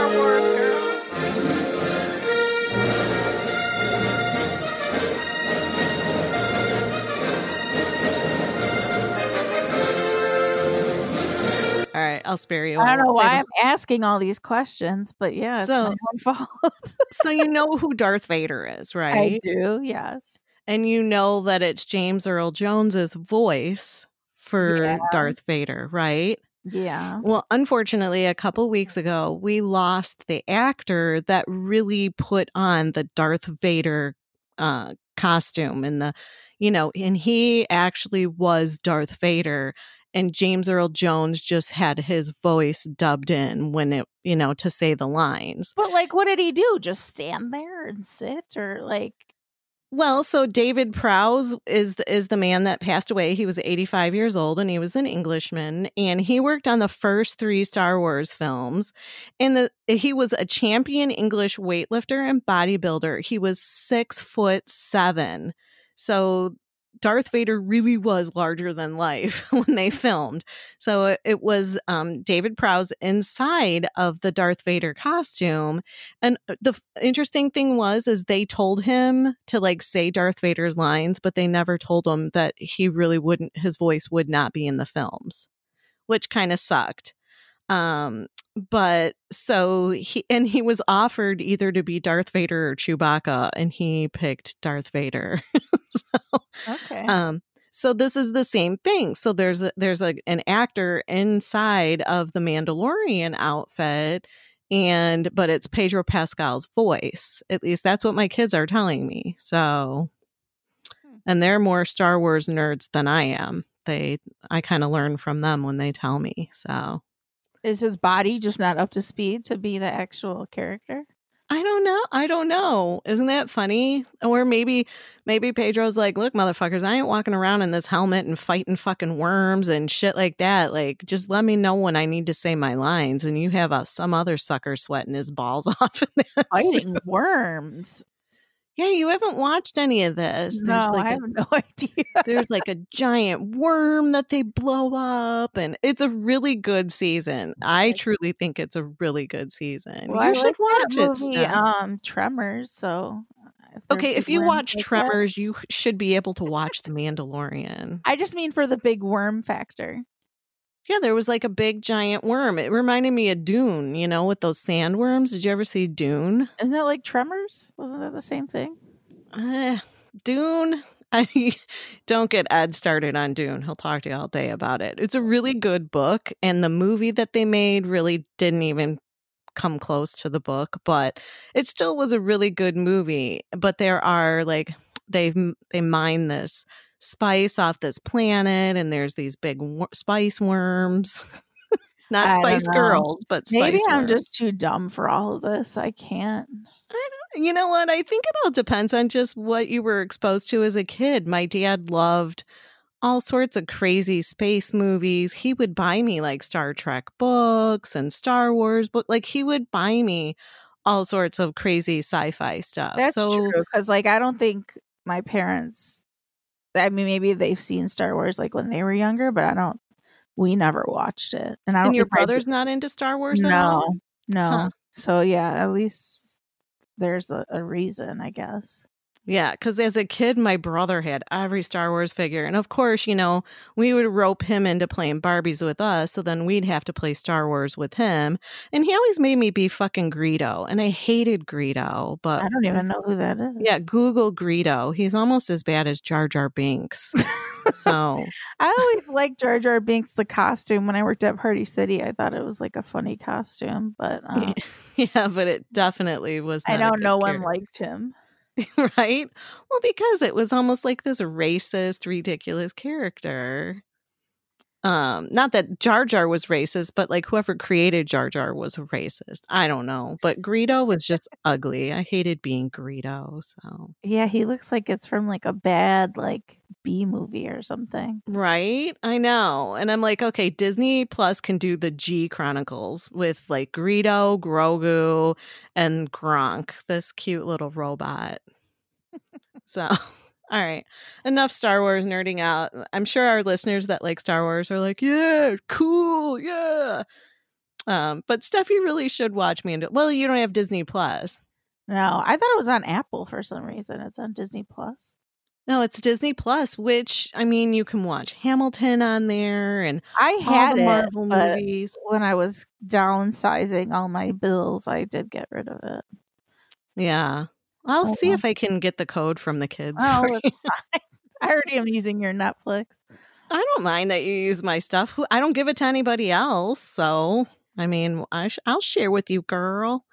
All right, I'll spare you. I don't know why I'm asking all these questions, but yeah, it's So- my own fault. so you know who Darth Vader is, right? I do, yes. And you know that it's James Earl Jones's voice for Yeah. Darth Vader, right? Yeah. Well, unfortunately, a couple weeks ago, we lost the actor that really put on the Darth Vader uh, costume and the, you know, and he actually was Darth Vader. And James Earl Jones just had his voice dubbed in when it, you know, to say the lines. But like, what did he do? Just stand there and sit, or like? Well, so David Prowse is the, is the man that passed away. He was 85 years old and he was an Englishman and he worked on the first 3 Star Wars films. And the he was a champion English weightlifter and bodybuilder. He was 6 foot 7. So Darth Vader really was larger than life when they filmed. So it, it was um, David Prowse inside of the Darth Vader costume. And uh, the interesting thing was, is they told him to like say Darth Vader's lines, but they never told him that he really wouldn't, his voice would not be in the films, which kind of sucked. Um, but so he and he was offered either to be Darth Vader or Chewbacca, and he picked Darth Vader. so, Okay. um, so this is the same thing. So there's a, there's a, an actor inside of the Mandalorian outfit, and but it's Pedro Pascal's voice. At least that's what my kids are telling me. So, and they're more Star Wars nerds than I am. They I kind of learn from them when they tell me. So Is his body just not up to speed to be the actual character? I don't know. I don't know. Isn't that funny? Or maybe maybe Pedro's like, look, motherfuckers, I ain't walking around in this helmet and fighting fucking worms and shit like that. Like, just let me know when I need to say my lines. And you have uh, some other sucker sweating his balls off in that. Fighting worms. Yeah, you haven't watched any of this. There's No, like I a- have no idea. there's like a giant worm that they blow up, and it's a really good season. I truly think it's a really good season. Well, you I should like watch that it. movie, um, Tremors. So, if Okay, if you watch like that- Tremors, you should be able to watch The Mandalorian. I just mean for the big worm factor. Yeah, there was like a big giant worm. It reminded me of Dune, you know, with those sandworms. Did you ever see Dune? Isn't that like Tremors? Wasn't that the same thing? Uh, Dune. I don't get Ed started on Dune. He'll talk to you all day about it. It's a really good book, and the movie that they made really didn't even come close to the book, but it still was a really good movie. But there are like they they mine this spice off this planet, and there's these big wor- spice worms. Not I don't spice girls, but spice Maybe I'm worms. just too dumb for all of this. I can't. you know what? I think it all depends on just what you were exposed to as a kid. My dad loved all sorts of crazy space movies. He would buy me like Star Trek books and Star Wars book. Like he would buy me all sorts of crazy sci-fi stuff. That's so, true. Because, like, I don't think my parents, I mean, maybe they've seen Star Wars like when they were younger, but I don't, we never watched it. And I don't And your brother's not into Star Wars at all? No, no. Huh. So, yeah, at least there's a, a reason, I guess. Yeah, because as a kid, my brother had every Star Wars figure. And of course, you know, we would rope him into playing Barbies with us. So then we'd have to play Star Wars with him. And he always made me be fucking Greedo. And I hated Greedo. But I don't even know who that is. Yeah, Google Greedo. He's almost as bad as Jar Jar Binks. so, I always liked Jar Jar Binks, the costume, when I worked at Party City. I thought it was like a funny costume, but uh, yeah, but it definitely was. I know no one liked him. right? Well, because it was almost like this racist, ridiculous character. Um, not that Jar Jar was racist, but like whoever created Jar Jar was racist. I don't know. But Greedo was just ugly. I hated being Greedo. So Yeah, he looks like it's from like a bad like B movie or something. Right? I know. And I'm like, okay, Disney Plus can do the G Chronicles with like Greedo, Grogu, and Gronk, this cute little robot. so, all right. Enough Star Wars nerding out. I'm sure our listeners that like Star Wars are like, yeah, cool, yeah. Um, but Steph, you really should watch me. And well, you don't have Disney Plus. No, I thought it was on Apple for some reason. It's on Disney Plus. No, it's Disney Plus, which I mean, you can watch Hamilton on there and I had it, Marvel movies. when I was downsizing all my bills, I did get rid of it. Yeah. I'll Oh, see if I can get the code from the kids. Oh. I already am using your Netflix. I don't mind that you use my stuff. I don't give it to anybody else. So, I mean, I sh- I'll share with you, girl.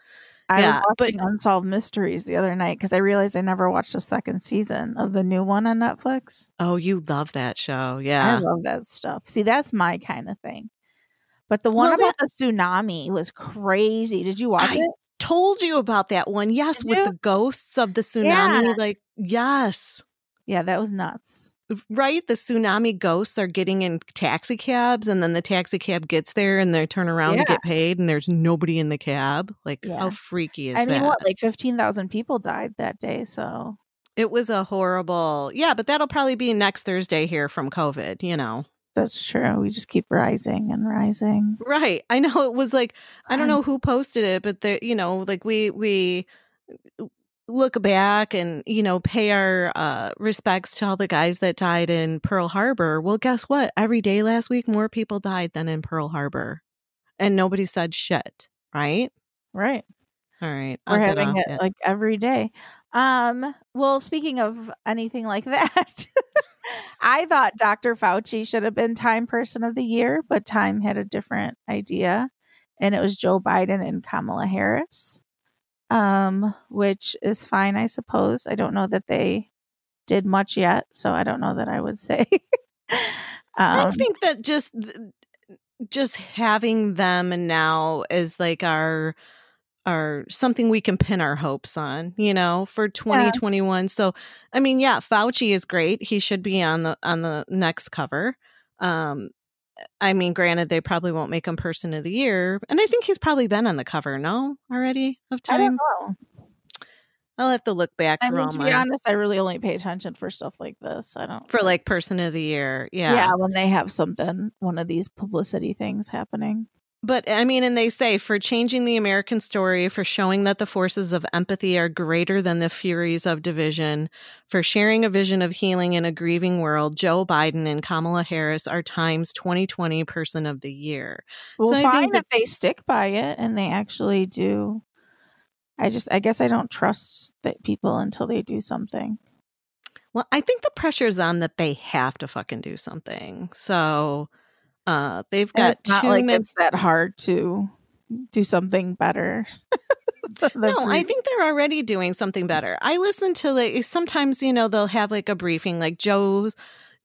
I Yeah, was but- watching Unsolved Mysteries the other night because I realized I never watched the second season of the new one on Netflix. Oh, you love that show. Yeah. I love that stuff. See, that's my kind of thing. But the one Well, about the tsunami was crazy. Did you watch I it? Told you about that one. Yes, with the ghosts of the tsunami. Yeah. Like, yes. Yeah, that was nuts. Right? The tsunami ghosts are getting in taxi cabs, and then the taxi cab gets there and they turn around to get paid, and there's nobody in the cab. Like, Yeah. how freaky is I mean, that? what? Like fifteen thousand people died that day. So It was a horrible. Yeah, but that'll probably be next Thursday here from COVID, you know. That's true. We just keep rising and rising. Right. I know it was like I don't know who posted it, but the you know, like we we look back and you know pay our uh respects to all the guys that died in Pearl Harbor. Well, guess what? Every day last week more people died than in Pearl Harbor. And nobody said shit, right? Right. All right. We're having it that. like every day. Um, well, speaking of anything like that, I thought Dr. Fauci should have been Time Person of the Year, but Time had a different idea, and it was Joe Biden and Kamala Harris. Um, which is fine, I suppose. I don't know that they did much yet, so I don't know that I would say. I um, think that just just having them now is like our our something we can pin our hopes on, you know, for 2021. So, I mean, yeah, Fauci is great. He should be on the on the next cover. Um I mean, granted, they probably won't make him person of the year, and I think he's probably been on the cover, no, already of I don't time. know. I'll have to look back I mean, to be mine honest, I really only pay attention for stuff like this. I don't for like person of the year. yeah. yeah. when they have something, one of these publicity things happening. But I mean, and they say for changing the American story, for showing that the forces of empathy are greater than the furies of division, for sharing a vision of healing in a grieving world, Joe Biden and Kamala Harris are Times 2020 Person of the Year. Well, So I fine think that- if they stick by it and they actually do. I just, I guess I don't trust that people until they do something. Well, I think the pressure's on that they have to fucking do something. So uh they've got it's not like many. it's that hard to do something better. No, I think they're already doing something better. I listen to like sometimes you know they'll have like a briefing like Joe's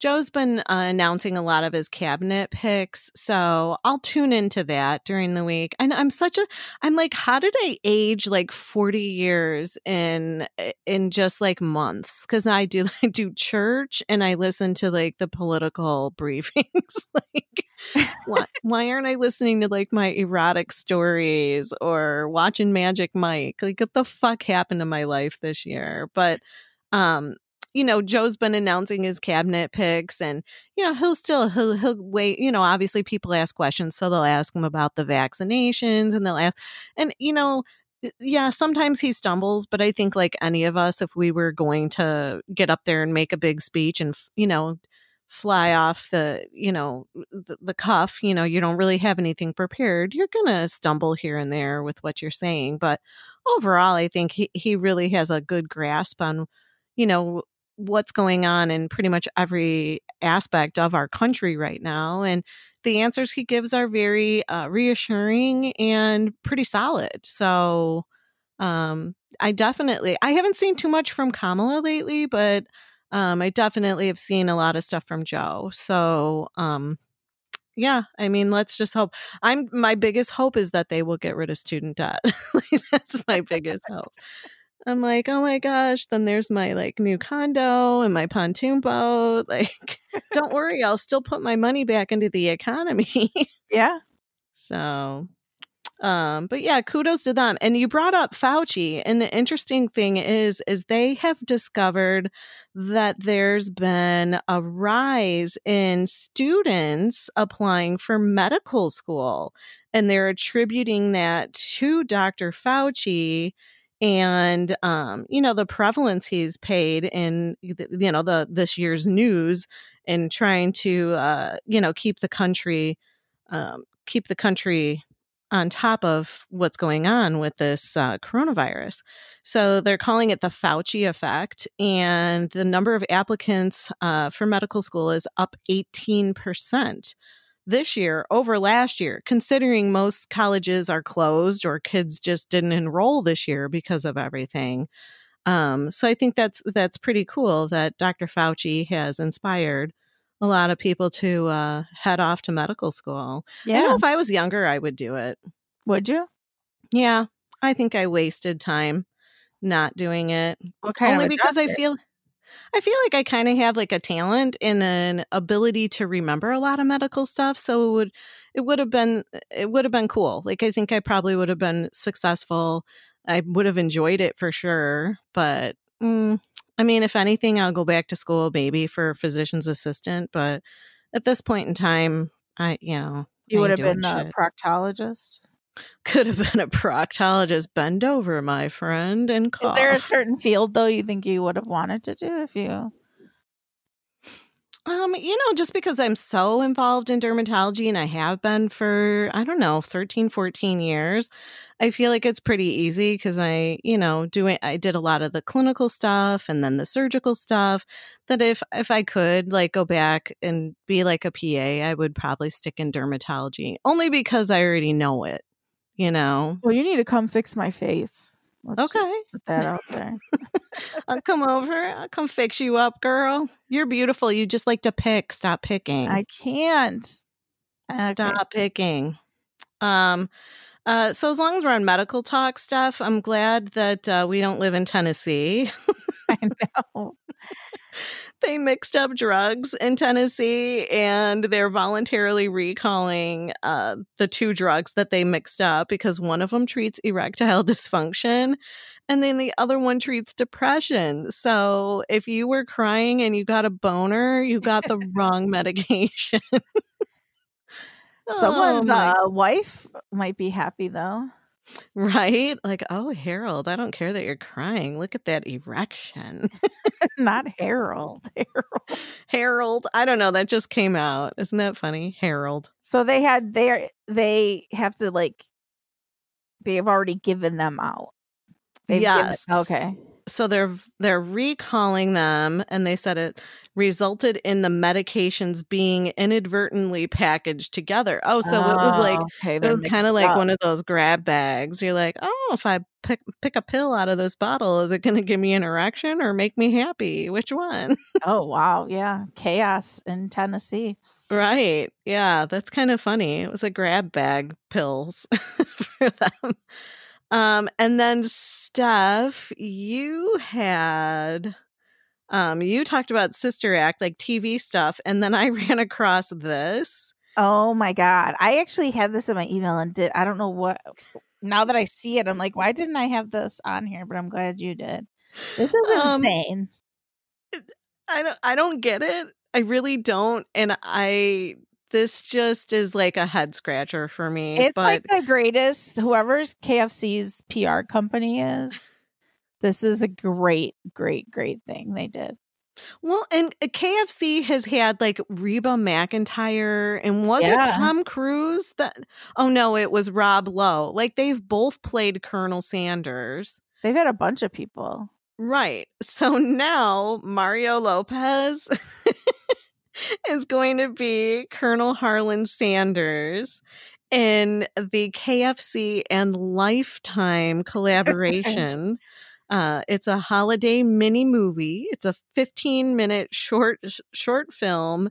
Joe's been uh, announcing a lot of his cabinet picks, so I'll tune into that during the week. And I'm such a I'm like how did I age like 40 years in in just like months cuz I do I do church and I listen to like the political briefings like why, why aren't I listening to like my erotic stories or watching Magic Mike? Like, what the fuck happened to my life this year? But, um, you know, Joe's been announcing his cabinet picks, and you know he'll still he'll he'll wait. You know, obviously people ask questions, so they'll ask him about the vaccinations, and they'll ask, and you know, yeah, sometimes he stumbles, but I think like any of us, if we were going to get up there and make a big speech and you know fly off the you know the, the cuff you know you don't really have anything prepared you're gonna stumble here and there with what you're saying but overall i think he, he really has a good grasp on you know what's going on in pretty much every aspect of our country right now and the answers he gives are very uh, reassuring and pretty solid so um i definitely i haven't seen too much from kamala lately but um, I definitely have seen a lot of stuff from Joe. So, um, yeah, I mean, let's just hope. I'm my biggest hope is that they will get rid of student debt. like, that's my biggest hope. I'm like, oh my gosh, then there's my like new condo and my pontoon boat. Like, don't worry, I'll still put my money back into the economy. yeah. So, um, but yeah, kudos to them. And you brought up Fauci, and the interesting thing is, is they have discovered that there's been a rise in students applying for medical school, and they're attributing that to Dr. Fauci and um you know the prevalence he's paid in you know the this year's news in trying to uh you know keep the country um keep the country on top of what's going on with this uh, coronavirus. So they're calling it the Fauci effect, and the number of applicants uh, for medical school is up 18% this year over last year, considering most colleges are closed or kids just didn't enroll this year because of everything. Um, so I think that's that's pretty cool that Dr. Fauci has inspired a lot of people to uh, head off to medical school. Yeah. if I was younger, I would do it. Would you? Yeah, I think I wasted time not doing it. What kind Only because I feel I feel like I kind of have like a talent and an ability to remember a lot of medical stuff. So it would it would have been it would have been cool. Like I think I probably would have been successful. I would have enjoyed it for sure, but mm, I mean, if anything, I'll go back to school maybe for physician's assistant. But at this point in time, I, you know, You I would have been doing a shit. proctologist. Could have been a proctologist. Bend over, my friend, and call. Is there a certain field though you think you would have wanted to do if you? Um, you know, just because I'm so involved in dermatology and I have been for, I don't know, 13, 14 years, I feel like it's pretty easy because I, you know, doing I did a lot of the clinical stuff and then the surgical stuff that if if I could like go back and be like a PA, I would probably stick in dermatology only because I already know it, you know. Well, you need to come fix my face. Let's Okay. put that out there. I'll come over. I'll come fix you up, girl. You're beautiful. You just like to pick. Stop picking. I can't. Okay. Stop picking. Um, uh, so as long as we're on medical talk stuff, I'm glad that uh, we don't live in Tennessee. I know. they mixed up drugs in Tennessee, and they're voluntarily recalling uh, the two drugs that they mixed up because one of them treats erectile dysfunction, and then the other one treats depression. So if you were crying and you got a boner, you got the wrong medication. Someone's Oh, uh, wife might be happy though. Right? Like, oh, Harold, I don't care that you're crying. Look at that erection. Not Harold. Harold. Harold, I don't know. That just came out. Isn't that funny? Harold. So they had their they have to like they have already given them out. They've given- Yes. okay. So they're they're recalling them and they said it resulted in the medications being inadvertently packaged together. Oh, so it was like Oh, okay, it was kind of like one of those grab bags. You're like, oh, if I pick pick a pill out of this bottle, is it going to give me an erection or make me happy? Which one? Oh wow, yeah. Chaos in Tennessee. Right. Yeah, that's kind of funny. It was a grab bag pills for them. Um, and then Steph, you had um you talked about Sister Act, like TV stuff, and then I ran across this. Oh my god. I actually had this in my email and did I don't know what now that I see it, I'm like, why didn't I have this on here? But I'm glad you did. This is Um, insane. I don't I don't get it. I really don't. And I this just is like a head scratcher for me. It's but like the greatest whoever's KFC's PR company is. This is a great, great, great thing they did. Well, and uh, KFC has had like Reba McEntire and was Yeah. it Tom Cruise that Oh no, it was Rob Lowe. Like they've both played Colonel Sanders. They've had a bunch of people. Right. So now Mario Lopez is going to be Colonel Harlan Sanders in the KFC and Lifetime collaboration. uh, it's a holiday mini movie. It's a 15 minute short short film.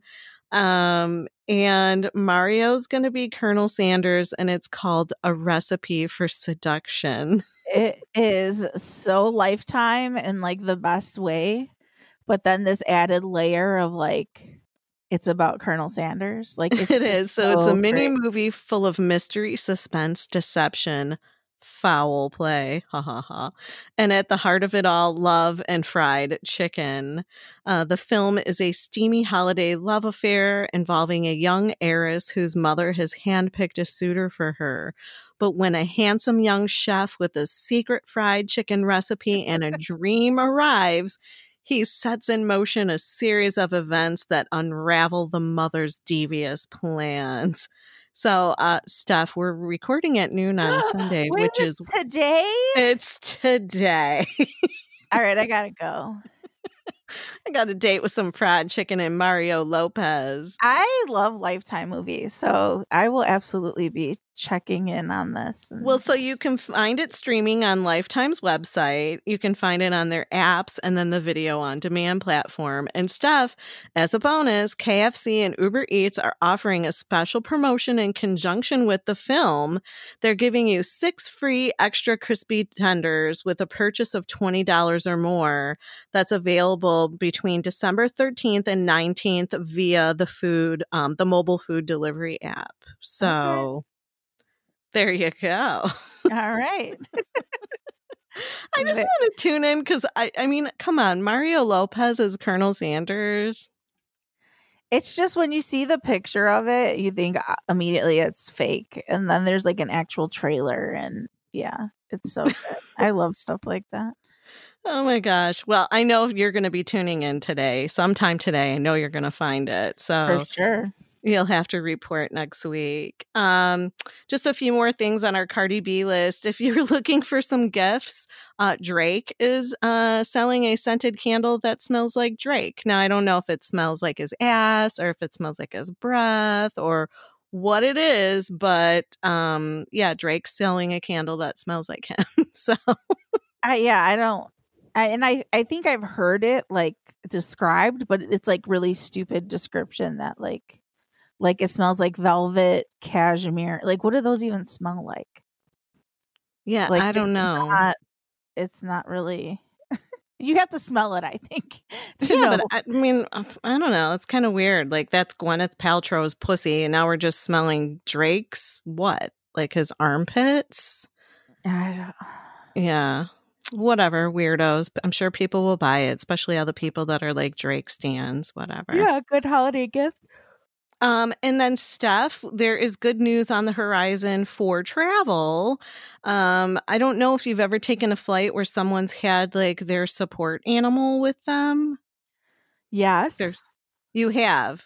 Um, and Mario's going to be Colonel Sanders, and it's called A Recipe for Seduction. It is so lifetime in like the best way. But then this added layer of like it's about Colonel Sanders. Like it just. So it's a so mini great. movie full of mystery, suspense, deception, foul play. Ha ha ha. And at the heart of it all, love and fried chicken. Uh, the film is a steamy holiday love affair involving a young heiress whose mother has handpicked a suitor for her. But when a handsome young chef with a secret fried chicken recipe and a dream arrives, he sets in motion a series of events that unravel the mother's devious plans. So, uh, Steph, we're recording at noon on Sunday, which is today. it's today. All right, I gotta go. I got a date with some fried chicken and Mario Lopez. I love Lifetime movies, so I will absolutely be checking in on this. and- Well, so you can find it streaming on Lifetime's website. You can find it on their apps and then the video on demand platform. And stuff. as a bonus, KFC and Uber Eats are offering a special promotion in conjunction with the film. They're giving you six free extra crispy tenders with a purchase of $20 or more. That's available between December 13th and 19th via the food, um, the mobile food delivery app. So there you go. all right. I just want to tune in because I, I mean, come on, Mario Lopez is Colonel Sanders. It's just when you see the picture of it, you think uh, immediately it's fake, and then there's like an actual trailer, and yeah, it's so good. I love stuff like that. Oh my gosh. Well, I know you're going to be tuning in today, sometime today. I know you're going to find it. So For sure. You'll have to report next week. Um, just a few more things on our Cardi B list. If you're looking for some gifts, uh, Drake is uh, selling a scented candle that smells like Drake. Now, I don't know if it smells like his ass or if it smells like his breath or what it is, but um, yeah, Drake's selling a candle that smells like him. so, I, yeah, I don't. I, and I, I think I've heard it like described, but it's like really stupid description that like, like it smells like velvet, cashmere. Like, what do those even smell like? yeah, Like, I don't know. Not, it's not really. you have to smell it, I think, to yeah, know. but I, mean, I don't know. It's kind of weird. Like that's Gwyneth Paltrow's pussy, and now we're just smelling Drake's what? Like his armpits? I don't, Yeah. Whatever, weirdos. I'm sure people will buy it, especially all the people that are like Drake stands, whatever. yeah, good holiday gift. Um, and then Steph, there is good news on the horizon for travel. Um, I don't know if you've ever taken a flight where someone's had like their support animal with them. Yes, There's- You have.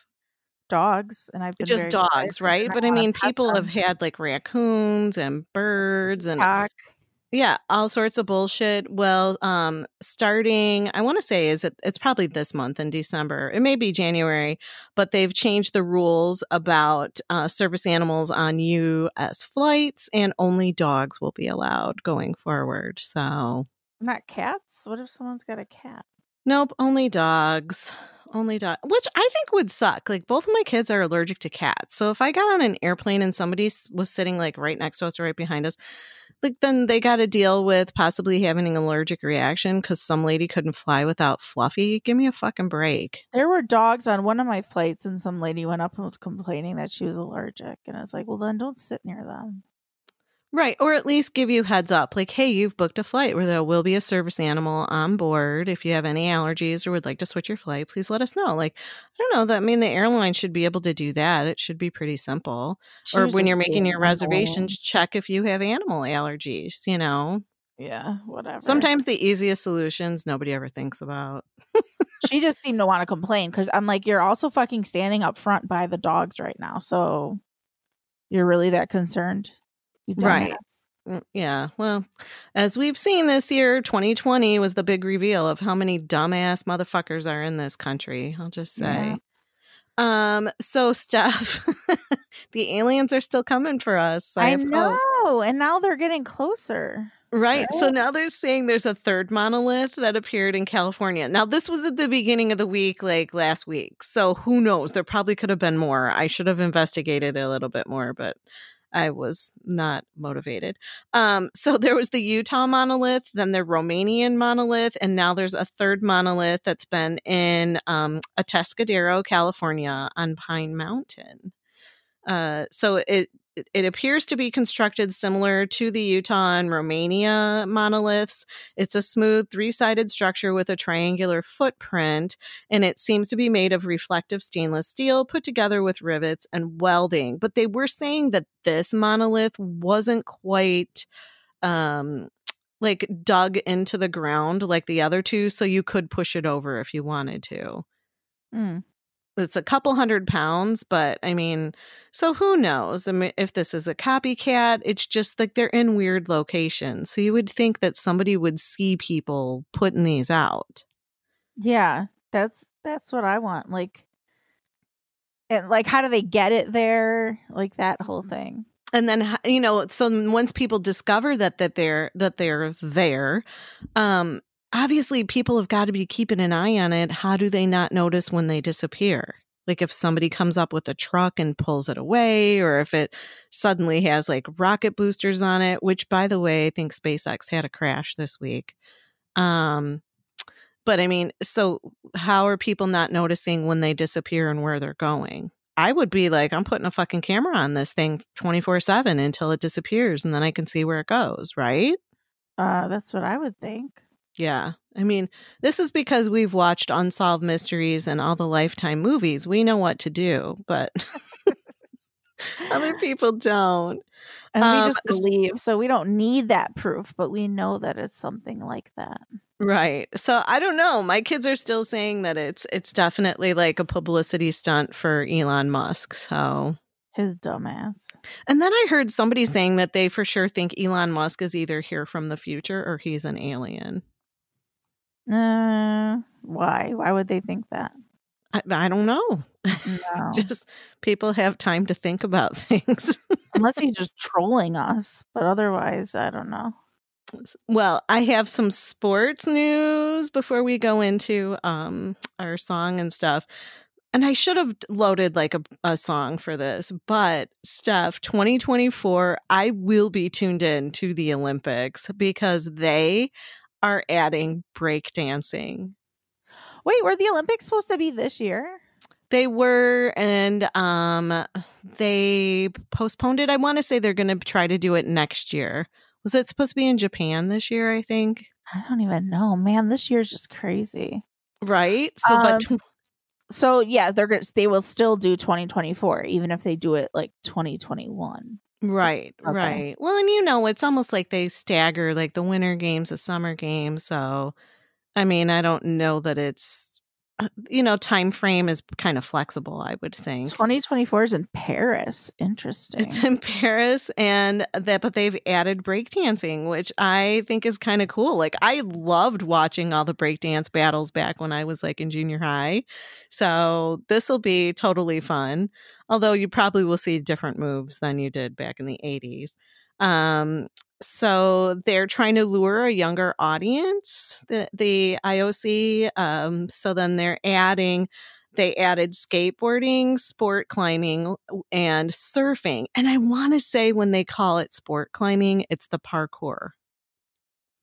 dogs, and I've been just dogs, right? But I mean, people have had like raccoons and birds and Cock. Yeah, all sorts of bullshit. Well, um, starting, I want to say is it? It's probably this month in December. It may be January, but they've changed the rules about uh, service animals on U.S. flights, and only dogs will be allowed going forward. So, not cats. What if someone's got a cat? nope, only dogs. Only dog, which I think would suck. Like both of my kids are allergic to cats, so if I got on an airplane and somebody was sitting like right next to us or right behind us, like then they got to deal with possibly having an allergic reaction because some lady couldn't fly without Fluffy. Give me a fucking break. There were dogs on one of my flights, and some lady went up and was complaining that she was allergic, and I was like, "Well, then don't sit near them." Right. Or at least give you heads up like, hey, you've booked a flight where there will be a service animal on board. If you have any allergies or would like to switch your flight, please let us know. Like, I don't know. That I mean, the airline should be able to do that. It should be pretty simple. She or when you're making your reservations, check if you have animal allergies, you know? Yeah, whatever. Sometimes the easiest solutions nobody ever thinks about. she just seemed to want to complain because I'm like, "You're also fucking standing up front by the dogs right now, so you're really that concerned?" Right. dumbass." Mm, Yeah, well, as we've seen this year, 2020 was the big reveal of how many dumbass motherfuckers are in this country. I'll just say. Um, so Steph, the aliens are still coming for us. I hope. know, and now they're getting closer. Right. So now they're saying there's a third monolith that appeared in California. Now, this was at the beginning of the week, like last week. So who knows? There probably could have been more. I should have investigated a little bit more, but I was not motivated. Um, so there was the Utah monolith, then the Romanian monolith, and now there's a third monolith that's been in um, Atascadero, California on Pine Mountain. Uh, so it it- it appears to be constructed similar to the Utah and Romania monoliths. It's a smooth three sided structure with a triangular footprint, and it seems to be made of reflective stainless steel put together with rivets and welding. But they were saying that this monolith wasn't quite um like dug into the ground like the other two so you could push it over if you wanted to Mm. It's a couple hundred pounds, but I mean, so who knows? I mean, if this is a copycat, it's just like they're in weird locations. So you would think that somebody would see people putting these out. Yeah, that's that's what I want. Like, and like, how do they get it there? Like that whole thing. And then you know, so once people discover that that they're that they're there, um obviously people have got to be keeping an eye on it. How do they not notice when they disappear? Like if somebody comes up with a truck and pulls it away, or if it suddenly has like rocket boosters on it, which by the way, I think SpaceX had a crash this week. Um, but I mean, so how are people not noticing when they disappear and where they're going? I would be like, I'm putting a fucking camera on this thing 24 7 until it disappears and then I can see where it goes, right? Uh, that's what I would think. Yeah. I mean, this is because we've watched Unsolved Mysteries and all the Lifetime movies. We know what to do, but other people don't. And Um, we just believe, so we don't need that proof, but we know that it's something like that. Right. So I don't know. My kids are still saying that it's it's definitely like a publicity stunt for Elon Musk. So His dumbass. and then I heard somebody saying that they for sure think Elon Musk is either here from the future or he's an alien. Uh, why? Why would they think that? I, I don't know. No. Just people have time to think about things. Unless he's just trolling us, but otherwise, I don't know. Well, I have some sports news before we go into um our song and stuff. And I should have loaded like a, a song for this, but Steph, 2024, I will be tuned in to the Olympics because they are adding breakdancing. Wait, were the Olympics supposed to be this year? They were, and um, they postponed it. I want to say they're going to try to do it next year. Was it supposed to be in Japan this year? I think. I don't even know. Man, this year's just crazy. Right. So, but tw- So yeah, they're gonna they will still do 2024, even if they do it like 2021. Right, Okay. right. Well, and you know, it's almost like they stagger like the winter games, the summer games. So, I mean, I don't know that it's, you know, time frame is kind of flexible. I would think. 2024 is in Paris. Interesting. It's in Paris and that but they've added breakdancing, which I think is kind of cool. Like I loved watching all the breakdance battles back when I was like in junior high. So this will be totally fun. Although you probably will see different moves than you did back in the 80s. Um so they're trying to lure a younger audience, the the IOC. Um, so then they're adding they added skateboarding, sport climbing, and surfing. And I want to say when they call it sport climbing, it's the parkour.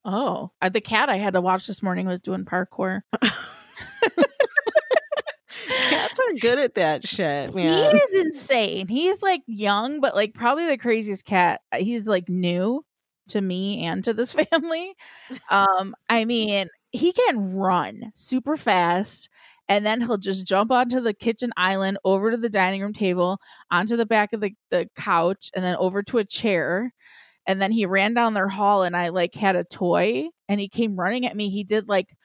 oh, uh, the cat I had to watch this morning was doing parkour. Cats are good at that shit, He is insane. He's like young, but like probably the craziest cat. Uh, He's like new to me and to this family. Um, I mean, he can run super fast and then he'll just jump onto the kitchen island, over to the dining room table, onto the back of the, the couch, and then over to a chair. And then he ran down their hall and I like had a toy and he came running at me. He did like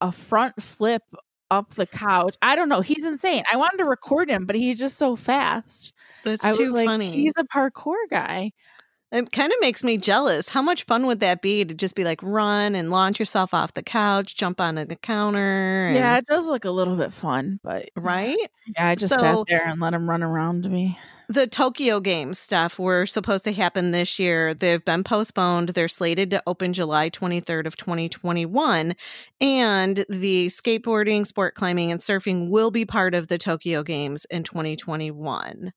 a front flip up the couch. I don't know. He's insane. I wanted to record him, but he's just so fast. That's I too was like, funny. he's a parkour guy. It kind of makes me jealous. How much fun would that be to just be like run and launch yourself off the couch, jump on the counter? And, Yeah, it does look a little bit fun, but Right? yeah, I just So- sat there and let him run around me. The Tokyo Games stuff were supposed to happen this year. They've been postponed. They're slated to open July 23rd of 2021. And the skateboarding, sport climbing, and surfing will be part of the Tokyo Games in 2021.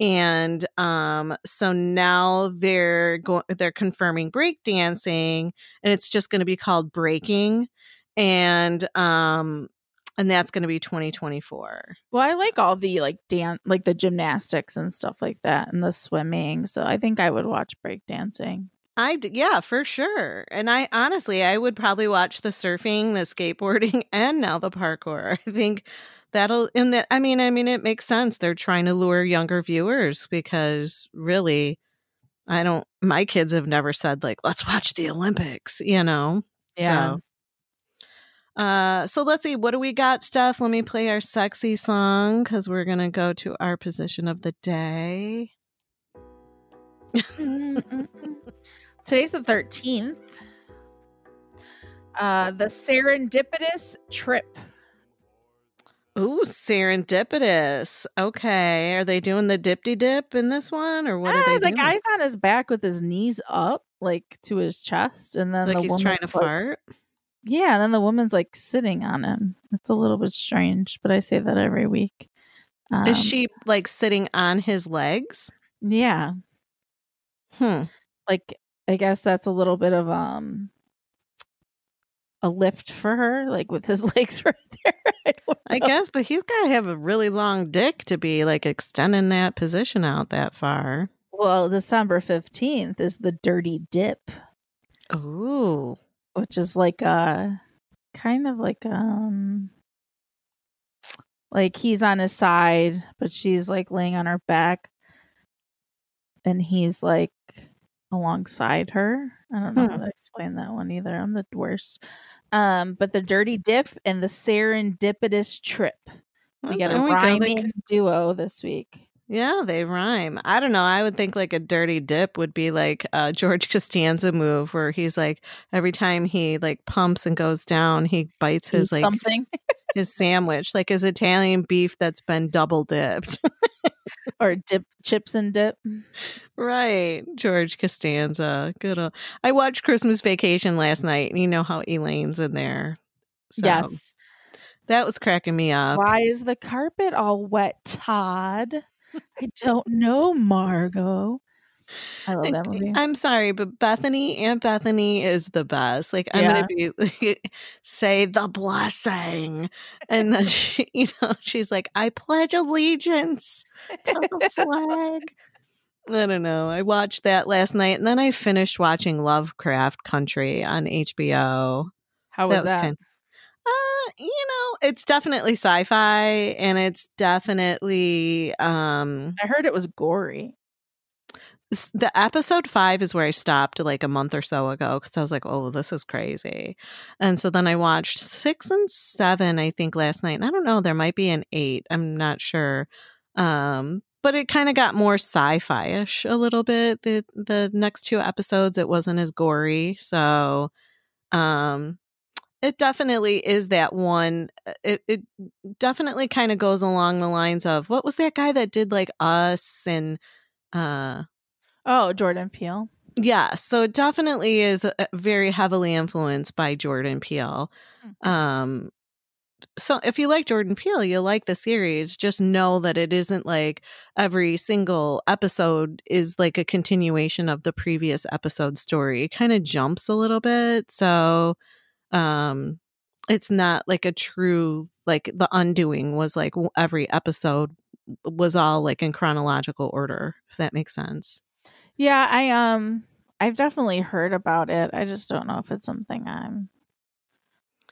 And um, so now they're going they're confirming breakdancing and it's just going to be called breaking. And um and that's going to be 2024. Well, I like all the like dance, like the gymnastics and stuff like that, and the swimming. So I think I would watch breakdancing. I d- yeah, for sure. And I honestly, I would probably watch the surfing, the skateboarding, and now the parkour. I think that'll and that I mean, I mean, it makes sense. They're trying to lure younger viewers because really, I don't. My kids have never said like, "Let's watch the Olympics," you know. So, uh, so let's see. What do we got, Steph? Let me play our sexy song because we're gonna go to our position of the day. Today's the thirteenth. Uh, the serendipitous trip. Ooh, serendipitous. Okay. Are they doing the dipty dip in this one or what are Ah, they the doing? guy's on his back with his knees up, like to his chest, and then like the he's woman's trying to like, fart. Yeah, and then the woman's like sitting on him. It's a little bit strange, but I say that every week. Um, Is she like sitting on his legs? Yeah, Hmm. like I guess that's a little bit of um a lift for her, like with his legs right there. I, I guess, but he's got to have a really long dick to be like extending that position out that far. Well, December fifteenth is the dirty dip. Ooh. which is like a kind of like um like he's on his side, but she's like laying on her back, and he's like alongside her. I don't know how Hmm. to explain that one either. I'm the worst. Um, but the dirty dip and the serendipitous trip. We Well, got a we go. Rhyming c- duo this week. Yeah, they rhyme. I don't know. I would think like a dirty dip would be like a George Costanza move where he's like every time he like pumps and goes down, he bites his Eat like something his sandwich, like his Italian beef that's been double dipped. or dip chips and dip. right. George Costanza. Good old I watched Christmas Vacation last night and you know how Elaine's in there. So yes. That was cracking me up. Why is the carpet all wet, Todd? I don't know, Margo. I love that eh, movie. I'm sorry, but Bethany, Aunt Bethany is the best. Like I'm gonna be like, say the blessing, and then she, you know she's like, I pledge allegiance to the flag. I don't know. I watched that last night, and then I finished watching Lovecraft Country on HBO. How was that? kind. Uh, you know, it's definitely sci-fi, and it's definitely um I heard it was gory. the episode five is where I stopped like a month or so ago because I was like, oh, this is crazy. And so then I watched six and seven, I think, last night. And I don't know, there might be an eight. I'm not sure. Um, but it kind of got more sci-fi ish a little bit. The the next two episodes, it wasn't as gory. So um it definitely is that one. uh, It it definitely kind of goes along the lines of what was that guy that did like us and uh Oh, Jordan Peele. yeah, so it definitely is uh, very heavily influenced by Jordan Peele. Um so if you like Jordan Peele, you'll like the series. Just know that it isn't like every single episode is like a continuation of the previous episode story. It kind of jumps a little bit. So um it's not like a true like the undoing was like every episode was all like in chronological order, if that makes sense. Yeah, I um I've definitely heard about it. I just don't know if it's something I'm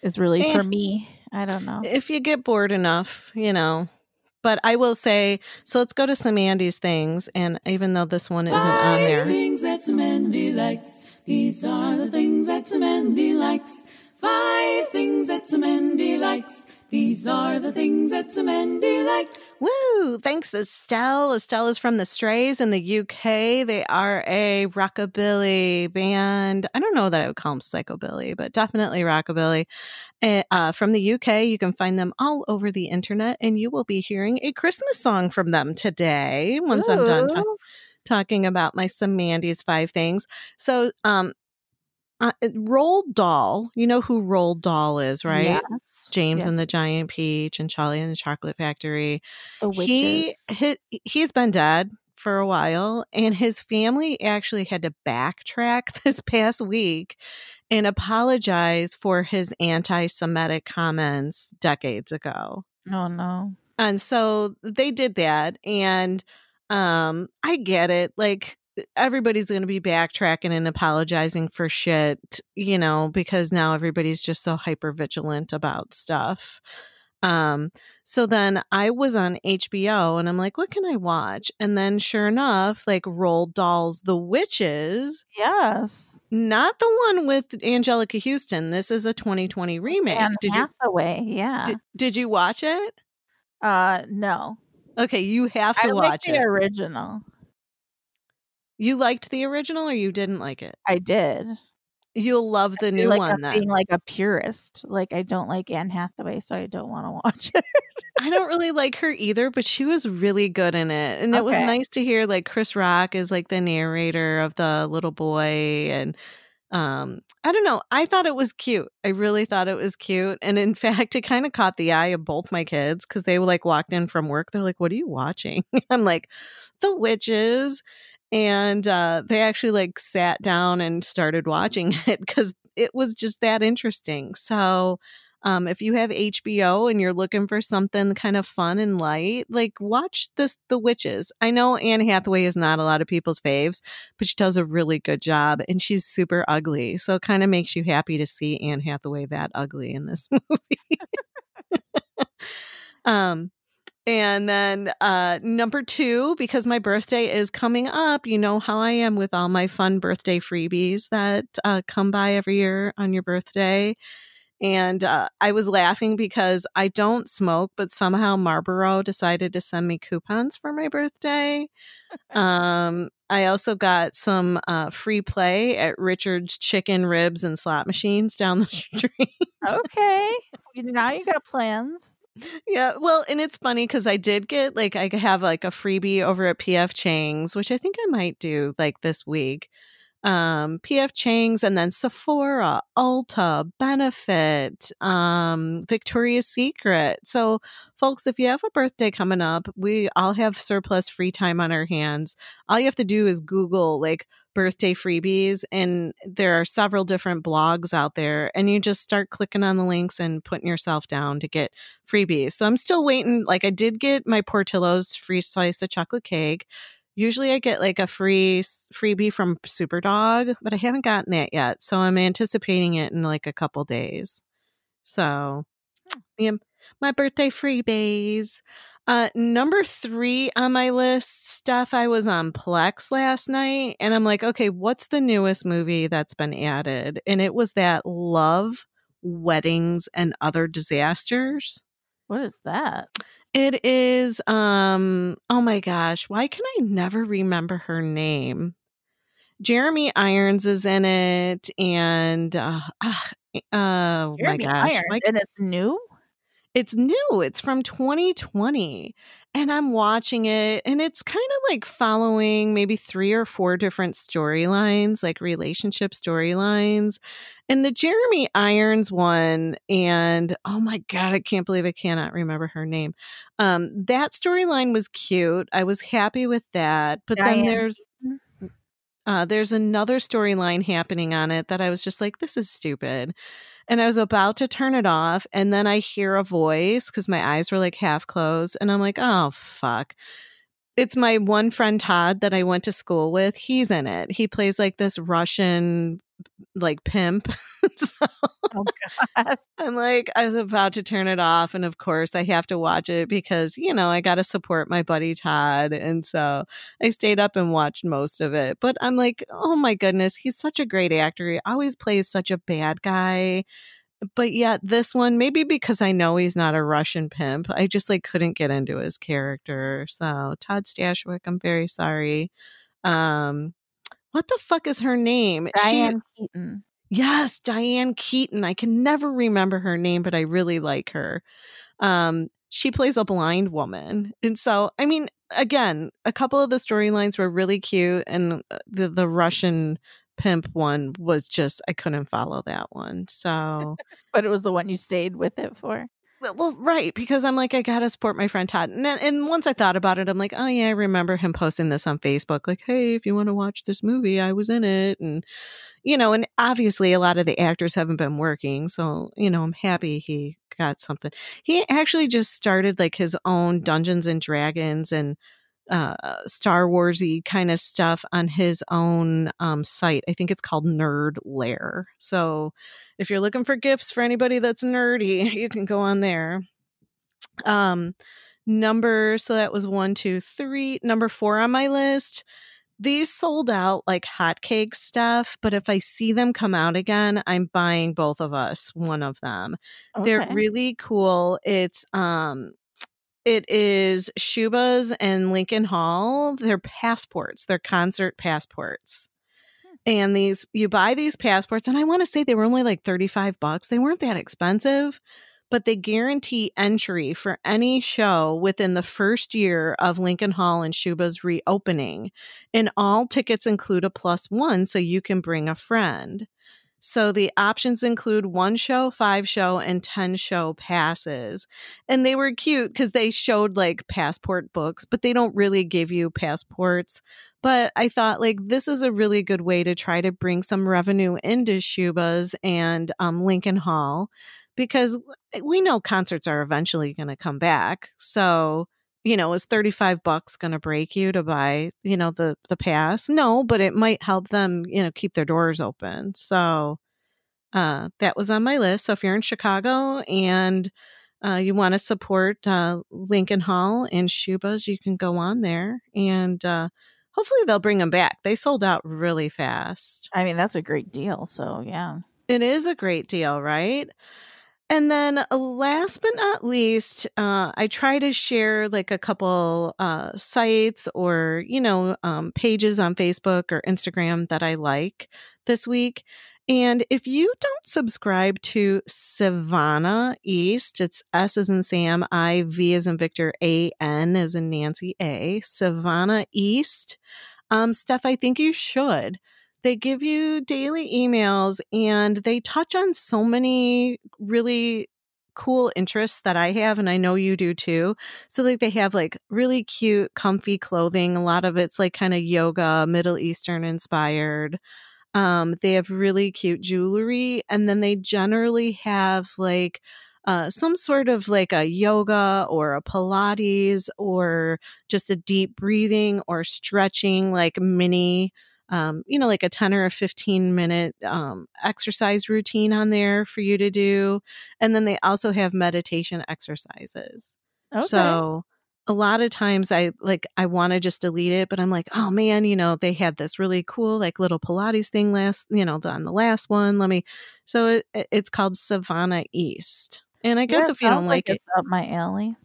is really Eh. for me. I don't know. if you get bored enough, you know. But I will say, so let's go to some Andy's things. And even though this one isn't on there, things that Mandy likes. These are the things that Mandy likes. Five things that Mandy likes. These are the things that Mandy likes. woo! Thanks, Estelle. Estelle is from the Strays in the UK. They are a rockabilly band. I don't know that I would call them psychobilly, but definitely rockabilly. Eh, Uh, from the UK, you can find them all over the internet, and you will be hearing a Christmas song from them today once I'm done ta- Ooh. talking about my some Mandy's five things. So, um, uh, Roald Dahl, you know who Roald Dahl is, right? Yes. James Yeah. and the Giant Peach and Charlie and the Chocolate Factory. The He, he he's been dead for a while, and his family actually had to backtrack this past week and apologize for his anti-Semitic comments decades ago oh no. and so they did that and um i get it like everybody's going to be backtracking and apologizing for shit you know because now everybody's just so hyper vigilant about stuff um so then i was on hbo and i'm like what can i watch and then sure enough like Roald Dahl's the witches Yes. not the one with Anjelica Huston this is a 2020 remake Anne did you Hathaway. Yeah. did, did you watch it uh no. okay you have to I watch like the it original. You liked the original or you didn't like it? I did. You'll love the new like one being like a purist. Like I don't like Anne Hathaway, so I don't want to watch it. I don't really like her either, but she was really good in it. And it was nice to hear like Chris Rock is like the narrator of the little boy and um I don't know. I thought it was cute. I really thought it was cute. And in fact, it kind of caught the eye of both my kids because they like walked in from work. They're like, What are you watching? I'm like, The Witches. And uh they actually like sat down and started watching it because it was just that interesting. So Um, if you have HBO and you're looking for something kind of fun and light, like watch this The Witches. I know Anne Hathaway is not a lot of people's faves, but she does a really good job and she's super ugly. So it kind of makes you happy to see Anne Hathaway that ugly in this movie. um and then uh number 2 because my birthday is coming up, you know how I am with all my fun birthday freebies that uh come by every year on your birthday. And uh, I was laughing because I don't smoke, but somehow Marlboro decided to send me coupons for my birthday. um, I also got some uh, free play at Richard's Chicken Ribs and Slot Machines down the street. Okay. now you got plans. Yeah, well, and it's funny because I did get like I have like a freebie over at PF Chang's, which I think I might do like this week um, PF Chang's, and then Sephora, Ulta, Benefit, um, Victoria's Secret. So, folks, if you have a birthday coming up, we all have surplus free time on our hands. All you have to do is Google like birthday freebies, and there are several different blogs out there, and you just start clicking on the links and putting yourself down to get freebies. So, I'm still waiting. Like, I did get my Portillo's free slice of chocolate cake. Usually I get like a free freebie from Superdawg, but I haven't gotten that yet. So I'm anticipating it in like a couple days. So hmm. yeah, my birthday freebies. Uh, number three on my list, stuff I was on Plex last night, and I'm like, okay, what's the newest movie that's been added? And it was that Love, Weddings, and Other Disasters. What is that? It is um oh my gosh, why can I never remember her name? Jeremy Irons is in it and uh, uh oh Jeremy my gosh. Irons, and it's new. It's new. It's from 2020. And I'm watching it, and it's kind of like following maybe three or four different storylines, like relationship storylines. And the Jeremy Irons one, and oh my God, I can't believe I cannot remember her name. Um, that storyline was cute. I was happy with that. But then there's uh, there's another storyline happening on it that I was just like, this is stupid. And I was about to turn it off. And then I hear a voice because my eyes were like half closed. And I'm like, oh, fuck. It's my one friend, Todd, that I went to school with. He's in it. He plays like this Russian, like pimp. so Oh God. I'm like, I was about to turn it off. And of course, I have to watch it because, you know, I got to support my buddy Todd. And so I stayed up and watched most of it. But I'm like, oh my goodness, he's such a great actor. He always plays such a bad guy. But yet, this one, maybe because I know he's not a Russian pimp, I just like couldn't get into his character. So, Todd Stashwick, I'm very sorry. Um, what the fuck is her name? She- Diane Keaton. Yes, Diane Keaton. I can never remember her name, but I really like her. Um, she plays a blind woman. And so, I mean, again, a couple of the storylines were really cute and uh, the the Russian pimp one was just I couldn't follow that one. So, But it was the one you stayed with it for. Well, right, because I'm like I got to support my friend Todd. And and once I thought about it, I'm like, "Oh yeah, I remember him posting this on Facebook like, "Hey, if you want to watch this movie, I was in it." And you know, and obviously a lot of the actors haven't been working, so you know, I'm happy he got something. He actually just started like his own Dungeons and Dragons and uh Star Warsy kind of stuff on his own um site. I think it's called Nerd Lair. So if you're looking for gifts for anybody that's nerdy, you can go on there. Um number so that was one, two, three. Number four on my list. These sold out like hotcake stuff, but if I see them come out again, I'm buying both of us one of them. They're really cool. It's um it is Schubas and Lincoln Hall. They're passports. They're concert passports. Hmm. And these you buy these passports and I want to say they were only like 35 bucks. They weren't that expensive, but they guarantee entry for any show within the first year of Lincoln Hall and Schubas reopening. And all tickets include a plus 1 so you can bring a friend. So the options include one show, five show, and 10 show passes. And they were cute because they showed like passport books, but they don't really give you passports. But I thought like this is a really good way to try to bring some revenue into Schubas and um, Lincoln Hall because we know concerts are eventually going to come back. So, you know, is 35 bucks going to break you to buy, you know, the the pass? No, but it might help them, you know, keep their doors open. So, uh that was on my list. So if you're in Chicago and uh, you want to support uh, Lincoln Hall and Schubas, you can go on there and uh, hopefully they'll bring them back. They sold out really fast. I mean, that's a great deal. So yeah. It is a great deal, right? And then uh, last but not least, uh, I try to share like a couple uh, sites or, you know, um, pages on Facebook or Instagram that I like this week. And if you don't subscribe to Sivana East, it's S as in Sam, I, V as in Victor, A, N as in Nancy, A, Sivana East. Um, Steph, I think you should. They give you daily emails and they touch on so many really cool interests that I have, and I know you do too. So, like, they have like really cute, comfy clothing. A lot of it's like kind of yoga, Middle Eastern inspired. Um, they have really cute jewelry, and then they generally have like uh, some sort of like a yoga or a Pilates or just a deep breathing or stretching, like mini, um, you know, like a 10 or a 15 minute um, exercise routine on there for you to do. And then they also have meditation exercises. Okay. So, a lot of times I like I want to just delete it, but I'm like, oh man, you know, they had this really cool like little Pilates thing last, you know, on the last one. Let me. So it, it's called Sivana East, and I guess Yeah, if you don't sounds like it, it's up my alley.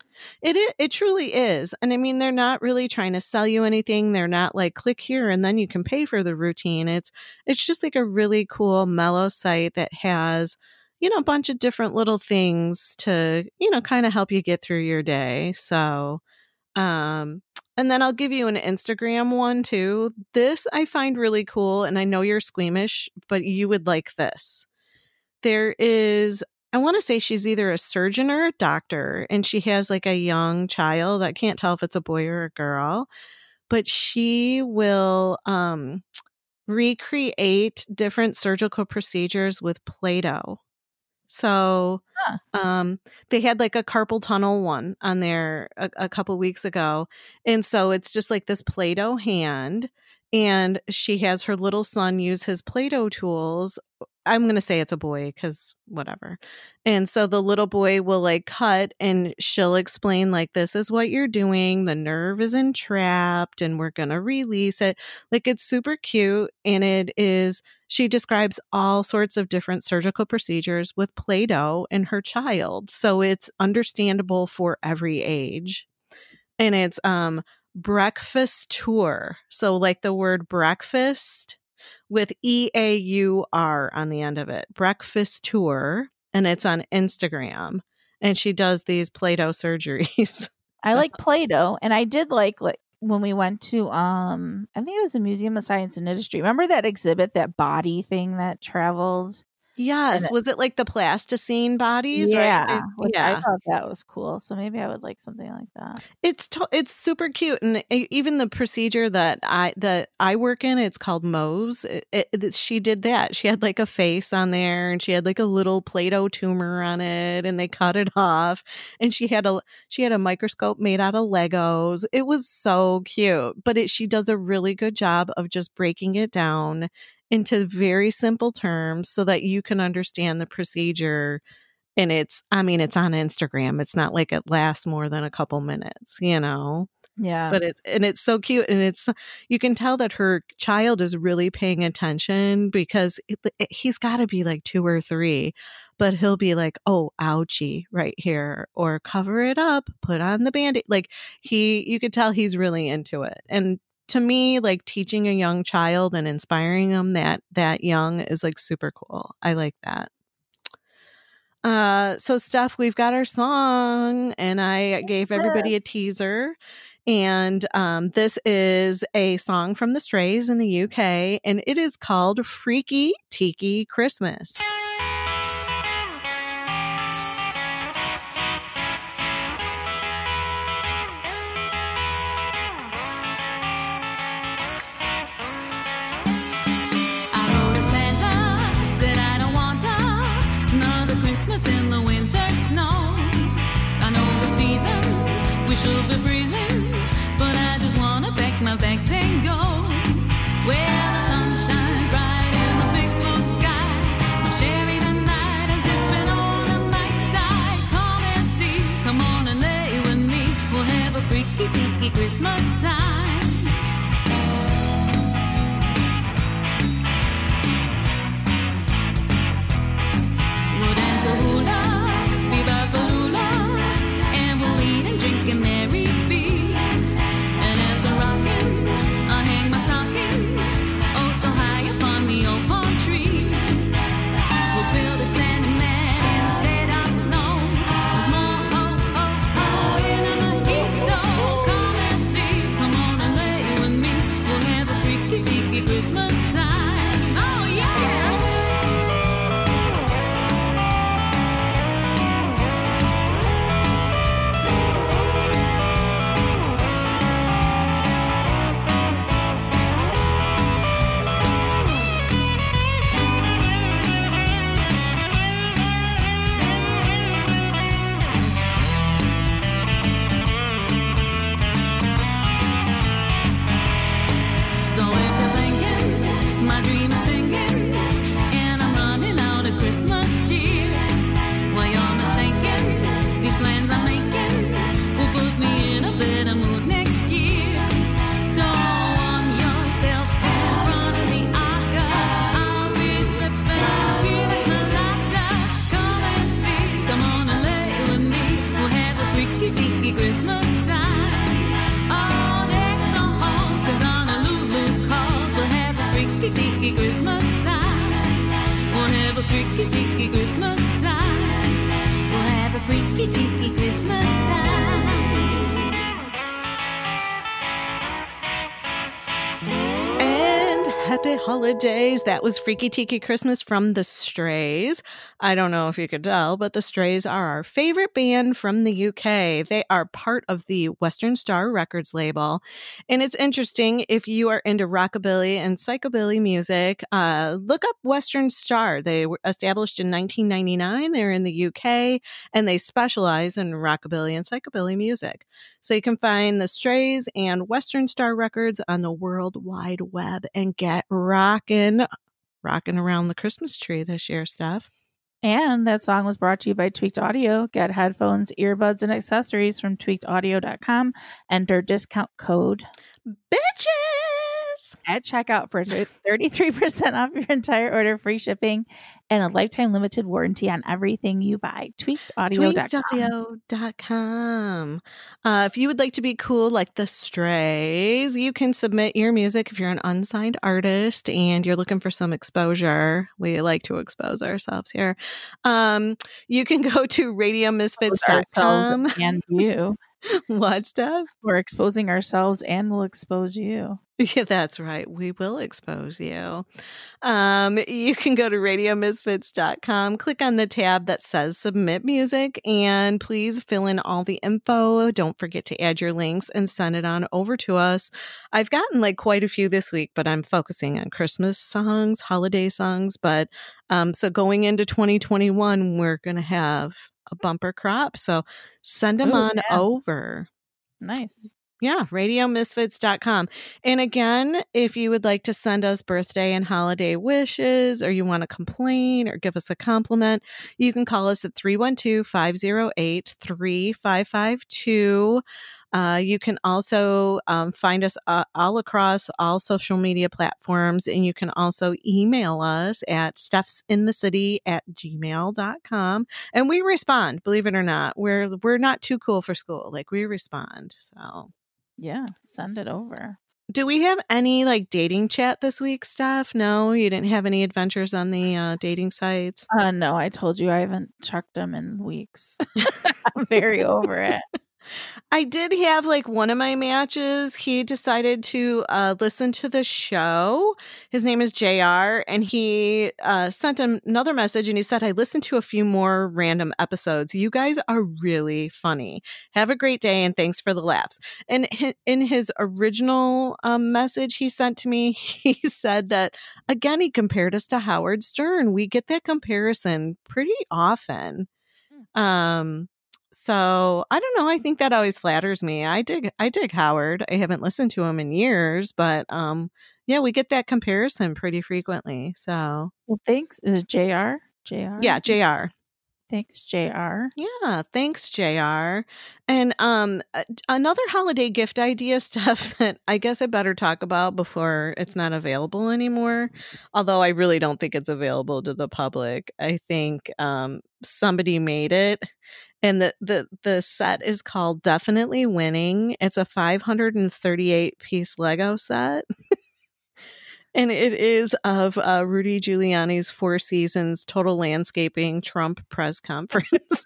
It it truly is. And I mean, they're not really trying to sell you anything. They're not like click here and then you can pay for the routine. It's it's just like a really cool mellow site that has you know a bunch of different little things to you know kind of help you get through your day. So um and then I'll give you an Instagram one too. This I find really cool and I know you're squeamish, but you would like this. There is I want to say she's either a surgeon or a doctor, and she has like a young child. I can't tell if it's a boy or a girl, but she will um, recreate different surgical procedures with Play Doh. So Huh. um, they had like a carpal tunnel one on there a, a couple weeks ago. And so it's just like this Play Doh hand. And she has her little son use his Play Doh tools. I'm going to say it's a boy because whatever. And so the little boy will like cut and she'll explain, like, this is what you're doing. The nerve is entrapped and we're going to release it. Like, it's super cute. And it is, she describes all sorts of different surgical procedures with Play Doh and her child. So it's understandable for every age. And it's, um, breakfast tour. So, like the word breakfast with E A U R on the end of it. Breakfast tour. And it's on Instagram. And she does these Play Doh surgeries. I So- like Play-Doh, and I did like like when we went to um I think it was the Museum of Science and Industry. Remember that exhibit, that body thing that traveled? Yes. it- Was it like the plasticine bodies? yeah, which yeah. I thought that was cool. So maybe I would like something like that. It's to- it's super cute, and even the procedure that I that I work in, it's called. It, it, it- she did that. She had like a face on there, and she had like a little Play-Doh tumor on it, and they cut it off. And she had a she had a microscope made out of Legos. It was so cute, but it she does a really good job of just breaking it down into very simple terms so that you can understand the procedure and it's i mean it's on instagram it's not like it lasts more than a couple minutes you know? Yeah, but it's and it's so cute and it's you can tell that her child is really paying attention because it, it- he's got to be like two or three but he'll be like oh ouchie right here or cover it up put on the band-aid like he you could tell he's really into it and to me like teaching a young child and inspiring them that that young is like super cool i like that uh so Steph, we've got our song and I gave everybody a teaser. And um this is a song from the Strays in the UK and it is called Freaky Tiki Christmas. Christmas. Happy holidays. That was Freaky Tiki Christmas from The Strays. I don't know if you could tell, but The Strays are our favorite band from the UK. They are part of the Western Star Records label. And it's interesting if you are into rockabilly and psychobilly music, uh, look up Western Star. They were established in 1999. They're in the UK and they specialize in rockabilly and psychobilly music. So you can find the Strays and Western Star Records on the World Wide Web and get rocking, rocking around the Christmas tree this year, Steph. And that song was brought to you by Tweaked Audio. Get headphones, earbuds, and accessories from tweakedaudio.com. Enter discount code Bitches! At checkout for 33% off your entire order, free shipping, and a lifetime limited warranty on everything you buy. Tweakedaudio.com. Tweakedaudio.com. Uh, if you would like to be cool like the Strays, you can submit your music if you're an unsigned artist and you're looking for some exposure. We like to expose ourselves here. Um, you can go to radiomisfits.com. And you. what stuff? We're exposing ourselves and we'll expose you. Yeah, that's right. We will expose you. Um, you can go to radiomisfits.com, click on the tab that says submit music, and please fill in all the info. Don't forget to add your links and send it on over to us. I've gotten like quite a few this week, but I'm focusing on Christmas songs, holiday songs. But um, so going into 2021, we're going to have a bumper crop. So send them Ooh, on yeah. over. Nice. Yeah, radiomisfits.com. And again, if you would like to send us birthday and holiday wishes, or you want to complain or give us a compliment, you can call us at 312 508 3552. Uh, you can also um, find us uh, all across all social media platforms, and you can also email us at stuffsinthecity at gmail.com. And we respond, believe it or not. We're we're not too cool for school. Like we respond. So Yeah, send it over. do we have any like dating chat this week, Steph? No, you didn't have any adventures on the uh, dating sites. Uh, no, I told you I haven't checked them in weeks. I'm very over it. I did have like one of my matches. He decided to uh, listen to the show. His name is JR, and he uh, sent him another message and he said, I listened to a few more random episodes. You guys are really funny. Have a great day and thanks for the laughs. And in his original um, message he sent to me, he said that again, he compared us to Howard Stern. We get that comparison pretty often. Um, so I don't know. I think that always flatters me. I dig I dig Howard. I haven't listened to him in years, but um yeah, we get that comparison pretty frequently. So Well, thanks. Is it JR? JR? yeah, JR. Thanks, JR. Yeah, thanks, JR. And um another holiday gift idea stuff that I guess I better talk about before it's not available anymore. Although I really don't think it's available to the public. I think um somebody made it and the the the set is called Definitely Winning. It's a 538 piece Lego set. And it is of uh, Rudy Giuliani's Four Seasons Total Landscaping Trump press conference.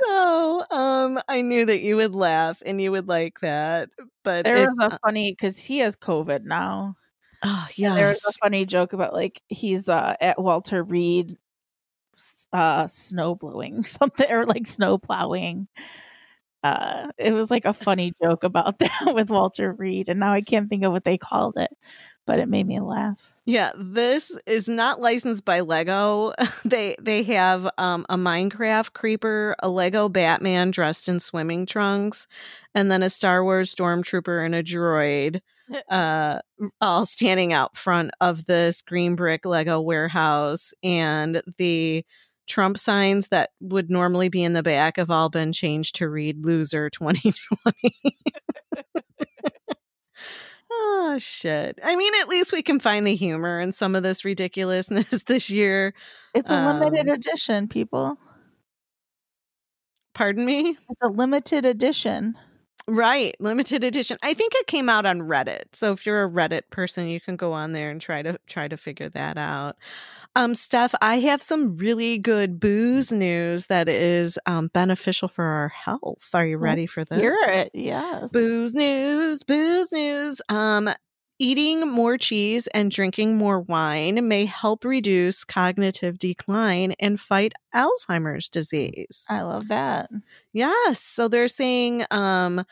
so um, I knew that you would laugh and you would like that. But There was a uh, funny because he has COVID now. oh And There was a funny joke about like he's uh, at Walter Reed, uh, snow blowing something or like snow plowing. Uh, it was like a funny joke about that with Walter Reed, and now I can't think of what they called it, but it made me laugh. yeah. This is not licensed by Lego. they they have um, a Minecraft creeper, a Lego Batman dressed in swimming trunks, and then a Star Wars stormtrooper and a droid. Uh all standing out front of this green brick lego warehouse and the trump signs that would normally be in the back have all been changed to read loser 2020 oh shit i mean at least we can find the humor in some of this ridiculousness this year It's a limited Um, edition, people. pardon me It's a limited edition. Right, limited edition. I think it came out on Reddit. So if you're a Reddit person, you can go on there and try to try to figure that out. Um Steph, I have some really good booze news that is um beneficial for our health. Are you ready Let's for this? Hear it, yes. Booze news, booze news. Um Eating more cheese and drinking more wine may help reduce cognitive decline and fight Alzheimer's disease. I love that. Yes. So they're saying um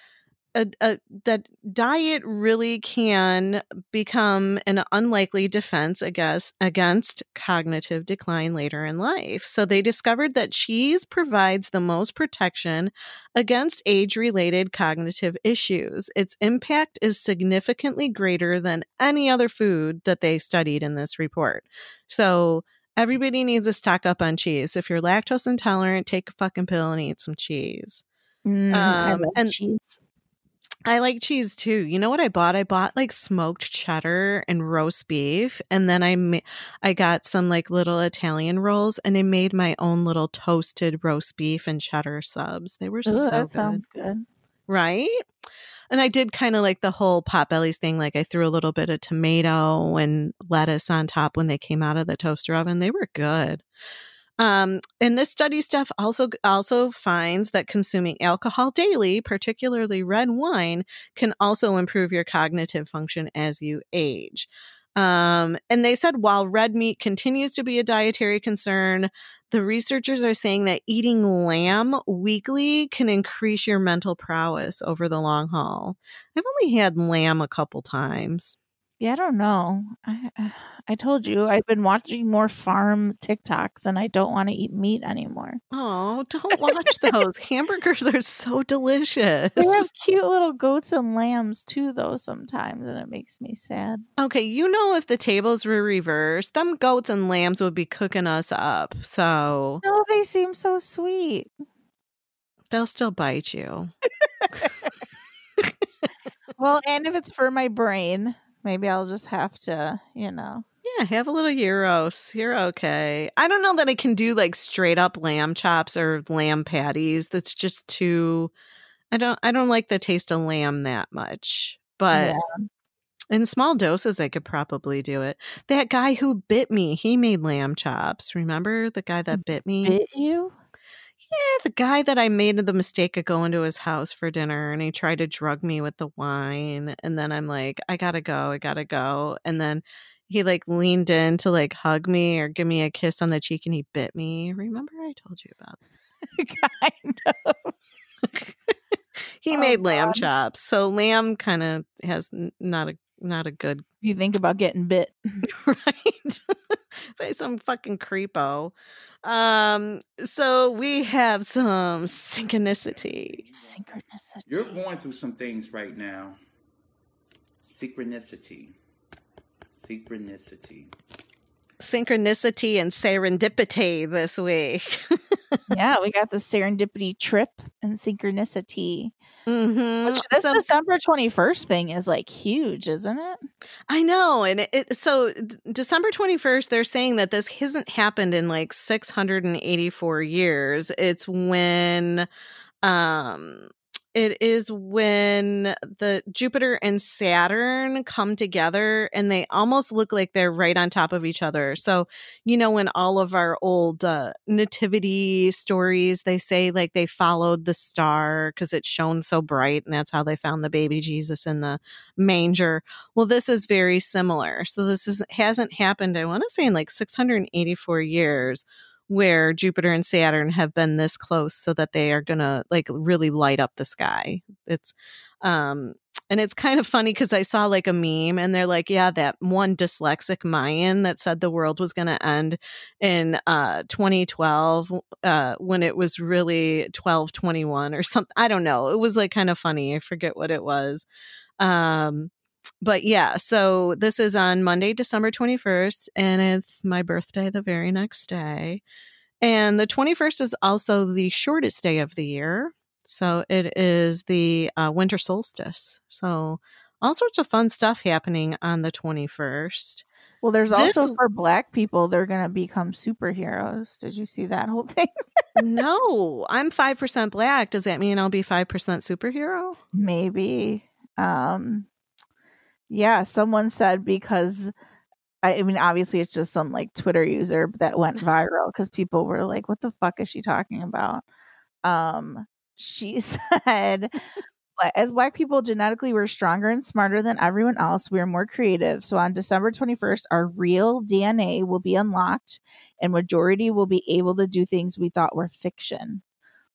a, a, that diet really can become an unlikely defense against against cognitive decline later in life. So they discovered that cheese provides the most protection against age-related cognitive issues. Its impact is significantly greater than any other food that they studied in this report. So everybody needs to stock up on cheese. If you're lactose intolerant, take a fucking pill and eat some cheese. Mm, Um, and- cheese. I like cheese too. You know what I bought? I bought like smoked cheddar and roast beef, and then I ma- I got some like little Italian rolls, and I made my own little toasted roast beef and cheddar subs. They were Ooh, so that good, sounds good. right? And I did kind of like the whole potbellies thing. Like I threw a little bit of tomato and lettuce on top when they came out of the toaster oven. They were good. Um, and this study stuff also also finds that consuming alcohol daily, particularly red wine, can also improve your cognitive function as you age. Um, and they said while red meat continues to be a dietary concern, the researchers are saying that eating lamb weekly can increase your mental prowess over the long haul. I've only had lamb a couple times. Yeah, I don't know. I uh, I told you I've been watching more farm TikToks and I don't want to eat meat anymore. Oh, don't watch those. Hamburgers are so delicious. They have cute little goats and lambs too, though sometimes, and it makes me sad. Okay, you know if the tables were reversed, them goats and lambs would be cooking us up. So No, they seem so sweet. they'll still bite you. Well, and if it's for my brain, maybe I'll just have to, you know. Yeah, have a little gyros. You're okay. I don't know that I can do like straight up lamb chops or lamb patties. That's just too I don't I don't like the taste of lamb that much. But in small doses I could probably do it. That guy who bit me, he made lamb chops. Remember the guy that bit me? Bit you? Yeah, the guy that I made the mistake of going to his house for dinner and he tried to drug me with the wine. And then I'm like, I gotta go, I gotta go. And then he like leaned in to like hug me or give me a kiss on the cheek and he bit me. Remember I told you about that? kind of. He Oh, made lamb chops. So lamb kind of has not a not a good You think about getting bit. right by some fucking creepo. Um so we have some synchronicity. Synchronicity. You're going through some things right now. Synchronicity. Synchronicity. Synchronicity and serendipity this week. yeah, we got the serendipity trip and synchronicity. hmm Which this December 21st thing is like huge, isn't it? I know, and it, it so December twenty first. They're saying that this hasn't happened in like six hundred and eighty four years. It's when, um, it is when the Jupiter and Saturn come together, and they almost look like they're right on top of each other. So you know, when all of our old uh, nativity stories, they say like they followed the star because it shone so bright, and that's how they found the baby Jesus in the manger. Well, this is very similar. So this is hasn't happened. I want to say in like 684 years, where Jupiter and Saturn have been this close, so that they are gonna like really light up the sky. It's um and it's kind of funny because I saw like a meme and they're like, yeah, that one dyslexic Mayan that said the world was going to end in uh 2012 uh when it was really 1221 or something. I don't know. It was like kind of funny. I forget what it was. Um but yeah, so this is on Monday, December 21st, and it's my birthday the very next day. And the 21st is also the shortest day of the year. So it is the uh, winter solstice. So all sorts of fun stuff happening on the 21st. Well, there's This- also for black people, they're going to become superheroes. Did you see that whole thing? no, I'm 5% black. Does that mean I'll be 5% superhero? Maybe. Um yeah, someone said because I, mean obviously it's just some like Twitter user that went viral cuz people were like what the fuck is she talking about? Um she said "But as black people genetically we're stronger and smarter than everyone else. We are more creative. So on December 21st our real DNA will be unlocked and majority will be able to do things we thought were fiction.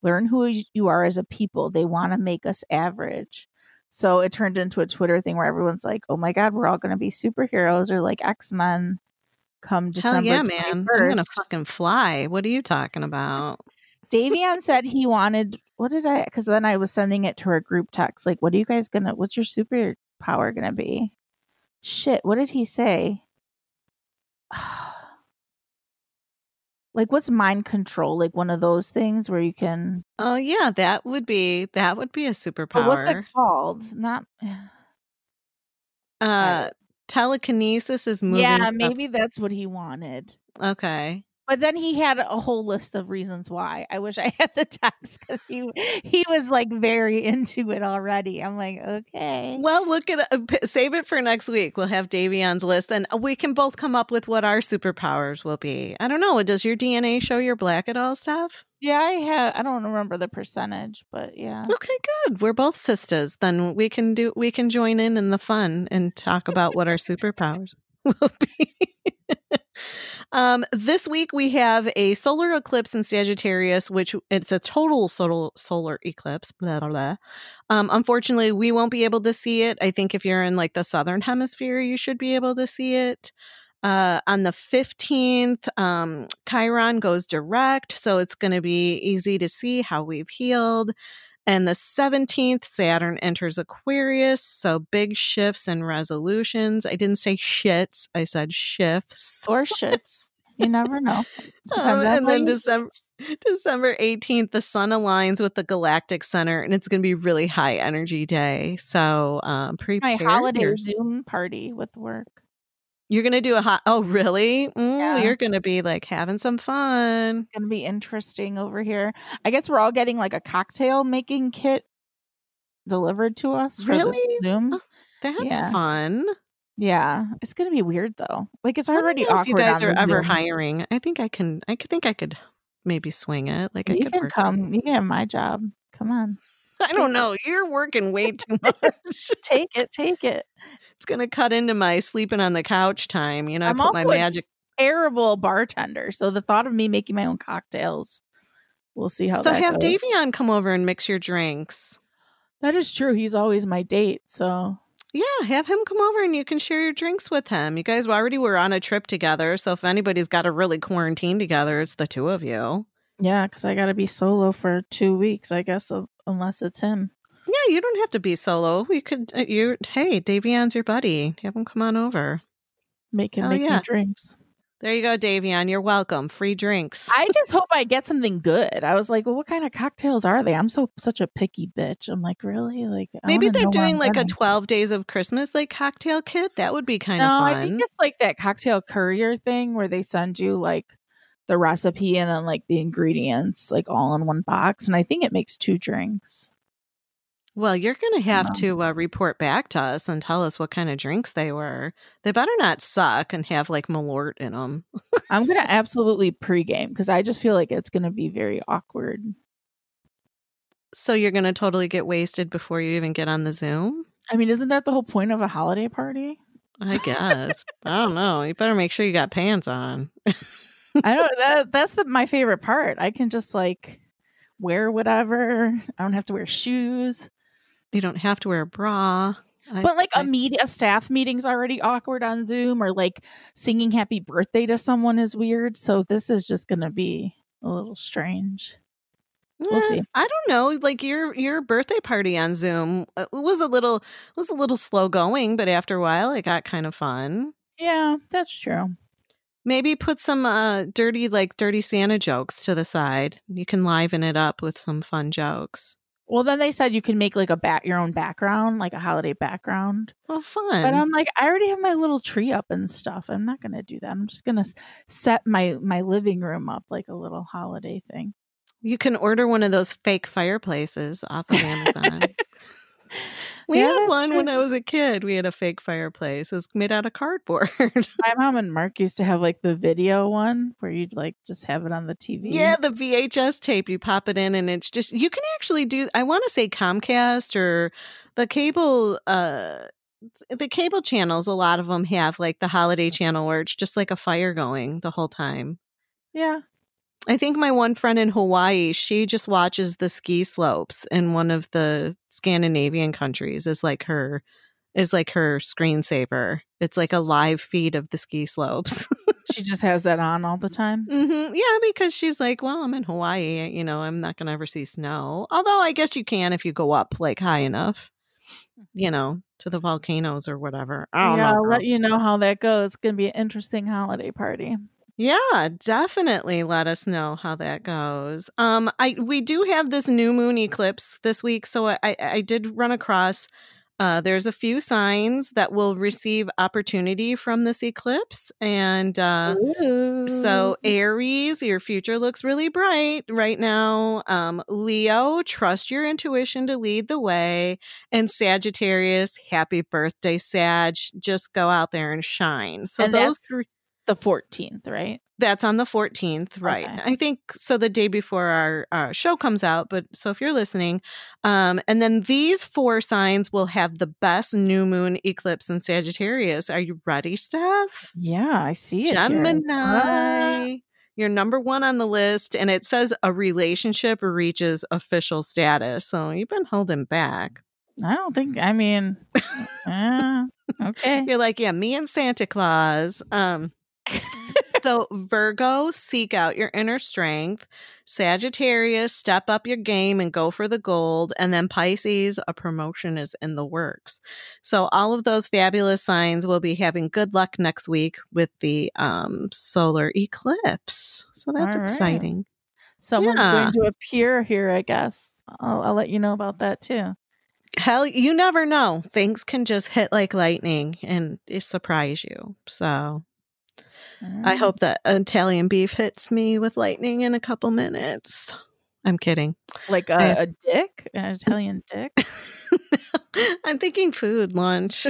Learn who you are as a people. They want to make us average. So it turned into a Twitter thing where everyone's like, "Oh my god, we're all going to be superheroes or like X Men." Come December Hell yeah, man. I'm going to fucking fly. What are you talking about? Davion said he wanted. What did I? Because then I was sending it to our group text. Like, what are you guys gonna? What's your superpower gonna be? Shit. What did he say? like, what's mind control? Like one of those things where you can. Oh yeah, that would be that would be a superpower. What's it called? Not. Uh, telekinesis is moving. yeah, maybe that's what he wanted. Okay. But then he had a whole list of reasons why. I wish I had the text because he he was like very into it already. I'm like, okay. Well, look at uh, save it for next week. We'll have Davion's list, and we can both come up with what our superpowers will be. I don't know. Does your DNA show you're black at all, Steph? Yeah, I have. I don't remember the percentage, but yeah. Okay, good. We're both sisters. Then we can do. We can join in in the fun and talk about what our superpowers will be. um, this week we have a solar eclipse in Sagittarius, which it's a total solar solar eclipse. Blah blah blah. Um, unfortunately, we won't be able to see it. I think if you're in like the southern hemisphere, you should be able to see it. Uh, on the 15th, um, Chiron goes direct, so it's going to be easy to see how we've healed. And the 17th, Saturn enters Aquarius, so big shifts and resolutions. I didn't say shits, I said shifts. Or shits. You never know. Um, and then December December 18th, the sun aligns with the galactic center, and it's going to be really high energy day. So, um, prepare my holiday your- Zoom party with work. You're going to do a hot. Oh, really? Mm, Yeah. You're going to be like having some fun. Gonna be interesting over here. I guess we're all getting like a cocktail making kit delivered to us for Really? this Zoom. Oh, That's Yeah. fun. Yeah, it's gonna be weird though. Like it's I already awkward. if you guys are ever Zooms. hiring. I think I can. I could think I could maybe swing it. Like I You could can come. You can have my job. Come on, I don't know. You're working way too much. take it. Take it. It's gonna cut into my sleeping on the couch time. You know, I I'm put my magic. Terrible bartender. So the thought of me making my own cocktails, we'll see how. So have goes. Davion come over and mix your drinks. That is true. He's always my date. So Yeah, have him come over and you can share your drinks with him. You guys already were on a trip together, so if anybody's got to really quarantine together, it's the two of you. yeah, because I got to be solo for two weeks. I guess unless it's him. Yeah, you don't have to be solo. You could. Uh, you hey, Davion's your buddy. Have him come on over. Make him Oh, make yeah. me drinks. There you go, Davion. You're welcome. Free drinks. I just hope I get something good. I was like, well, what kind of cocktails are they? I'm so such a picky bitch. I'm like, really? Like I Maybe they're doing like a 12 days of Christmas like cocktail kit. That would be kind No, of fun. I think it's like that cocktail courier thing where they send you like the recipe and then like the ingredients like all in one box. And I think it makes two drinks. Well, you're going to have No. to uh, report back to us and tell us what kind of drinks they were. They better not suck and have like Malort in them. I'm gonna absolutely pregame because I just feel like it's gonna be very awkward. So you're going to totally get wasted before you even get on the Zoom? I mean, isn't that the whole point of a holiday party? I guess. I don't know. You better make sure you got pants on. I don't. That that's the, my favorite part. I can just like wear whatever. I don't have to wear shoes. You don't have to wear a bra. I- But like I- a meet a staff meeting's already awkward on Zoom, or like singing happy birthday to someone is weird. So this is just gonna be a little strange. we'll Eh, see. I don't know. Like your your birthday party on Zoom uh, was a little was a little slow going, but after a while it got kind of fun. Yeah, that's true. Maybe put some uh dirty like dirty Santa jokes to the side. You can liven it up with some fun jokes. Well, then they said you can make like a back your own background, like a holiday background. Oh, fun. But I'm like, I already have my little tree up and stuff. I'm not gonna do that. I'm just gonna set my my living room up like a little holiday thing. you can order one of those fake fireplaces off of Amazon. we Yeah, had one when. I was a kid. We had a fake fireplace. It was made out of cardboard. My mom and Mark used to have like the video one where you'd like just have it on the TV. Yeah, the VHS tape, you pop it in and it's just you can actually do I want to say Comcast or the cable uh the cable channels a lot of them have like the holiday channel where it's just like a fire going the whole time. yeah. I think my one friend in Hawaii, she just watches the ski slopes in one of the Scandinavian countries is like her is like her screensaver. It's like a live feed of the ski slopes. She just has that on all the time. hmm Yeah, because she's like, well, I'm in Hawaii. You know, I'm not going to ever see snow. Although I guess you can if you go up like high enough, you know, to the volcanoes or whatever. I don't yeah, know. I'll let you know how that goes. It's gonna be an interesting holiday party. Yeah, definitely let us know how that goes. Um, I we do have this new moon eclipse this week, so I I, did run across. Uh, there's a few signs that will receive opportunity from this eclipse, and uh, So, Aries, your future looks really bright right now. Um, Leo, trust your intuition to lead the way. And Sagittarius, happy birthday, Sag. Just go out there and shine. So, And those three, the 14th, right? that's on the 14th, right? Okay. I think so. The day before our, our show comes out, but so if you're listening, um, and then these four signs will have the best new moon eclipse in Sagittarius. Are you ready, Steph? Yeah, I see it. here. Gemini. You're number one on the list, and it says a relationship reaches official status. So you've been holding back. I don't think. I mean, uh, okay. You're like, yeah, me and Santa Claus. Um, so Virgo, seek out your inner strength. Sagittarius, step up your game and go for the gold. And then Pisces, a promotion is in the works. So all of those fabulous signs will be having good luck next week with the um, solar eclipse. So that's right. exciting. Someone's Yeah. going to appear here. I guess I'll, I'll let you know about that too. Hell, you never know. Things can just hit like lightning and it surprise you. So I Mm. hope that Italian beef hits me with lightning in a couple minutes. I'm kidding. like a, I- a dick, an Italian dick. I'm thinking food lunch.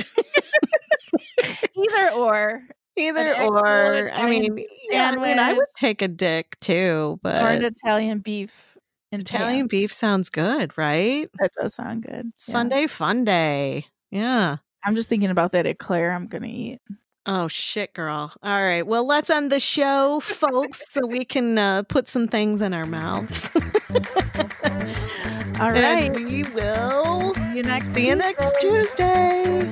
Either or, Either An or. I mean, yeah, I mean, I would take a dick too, or an but Italian beef. In Italian pan. beef sounds good, right? That does sound good. Yeah. Sunday fun day. Yeah. I'm just thinking about that eclair I'm gonna eat. Oh shit, girl. All right. Well, let's end the show, folks, so we can uh, put some things in our mouths. All right. And we will you next. see you next Tuesday.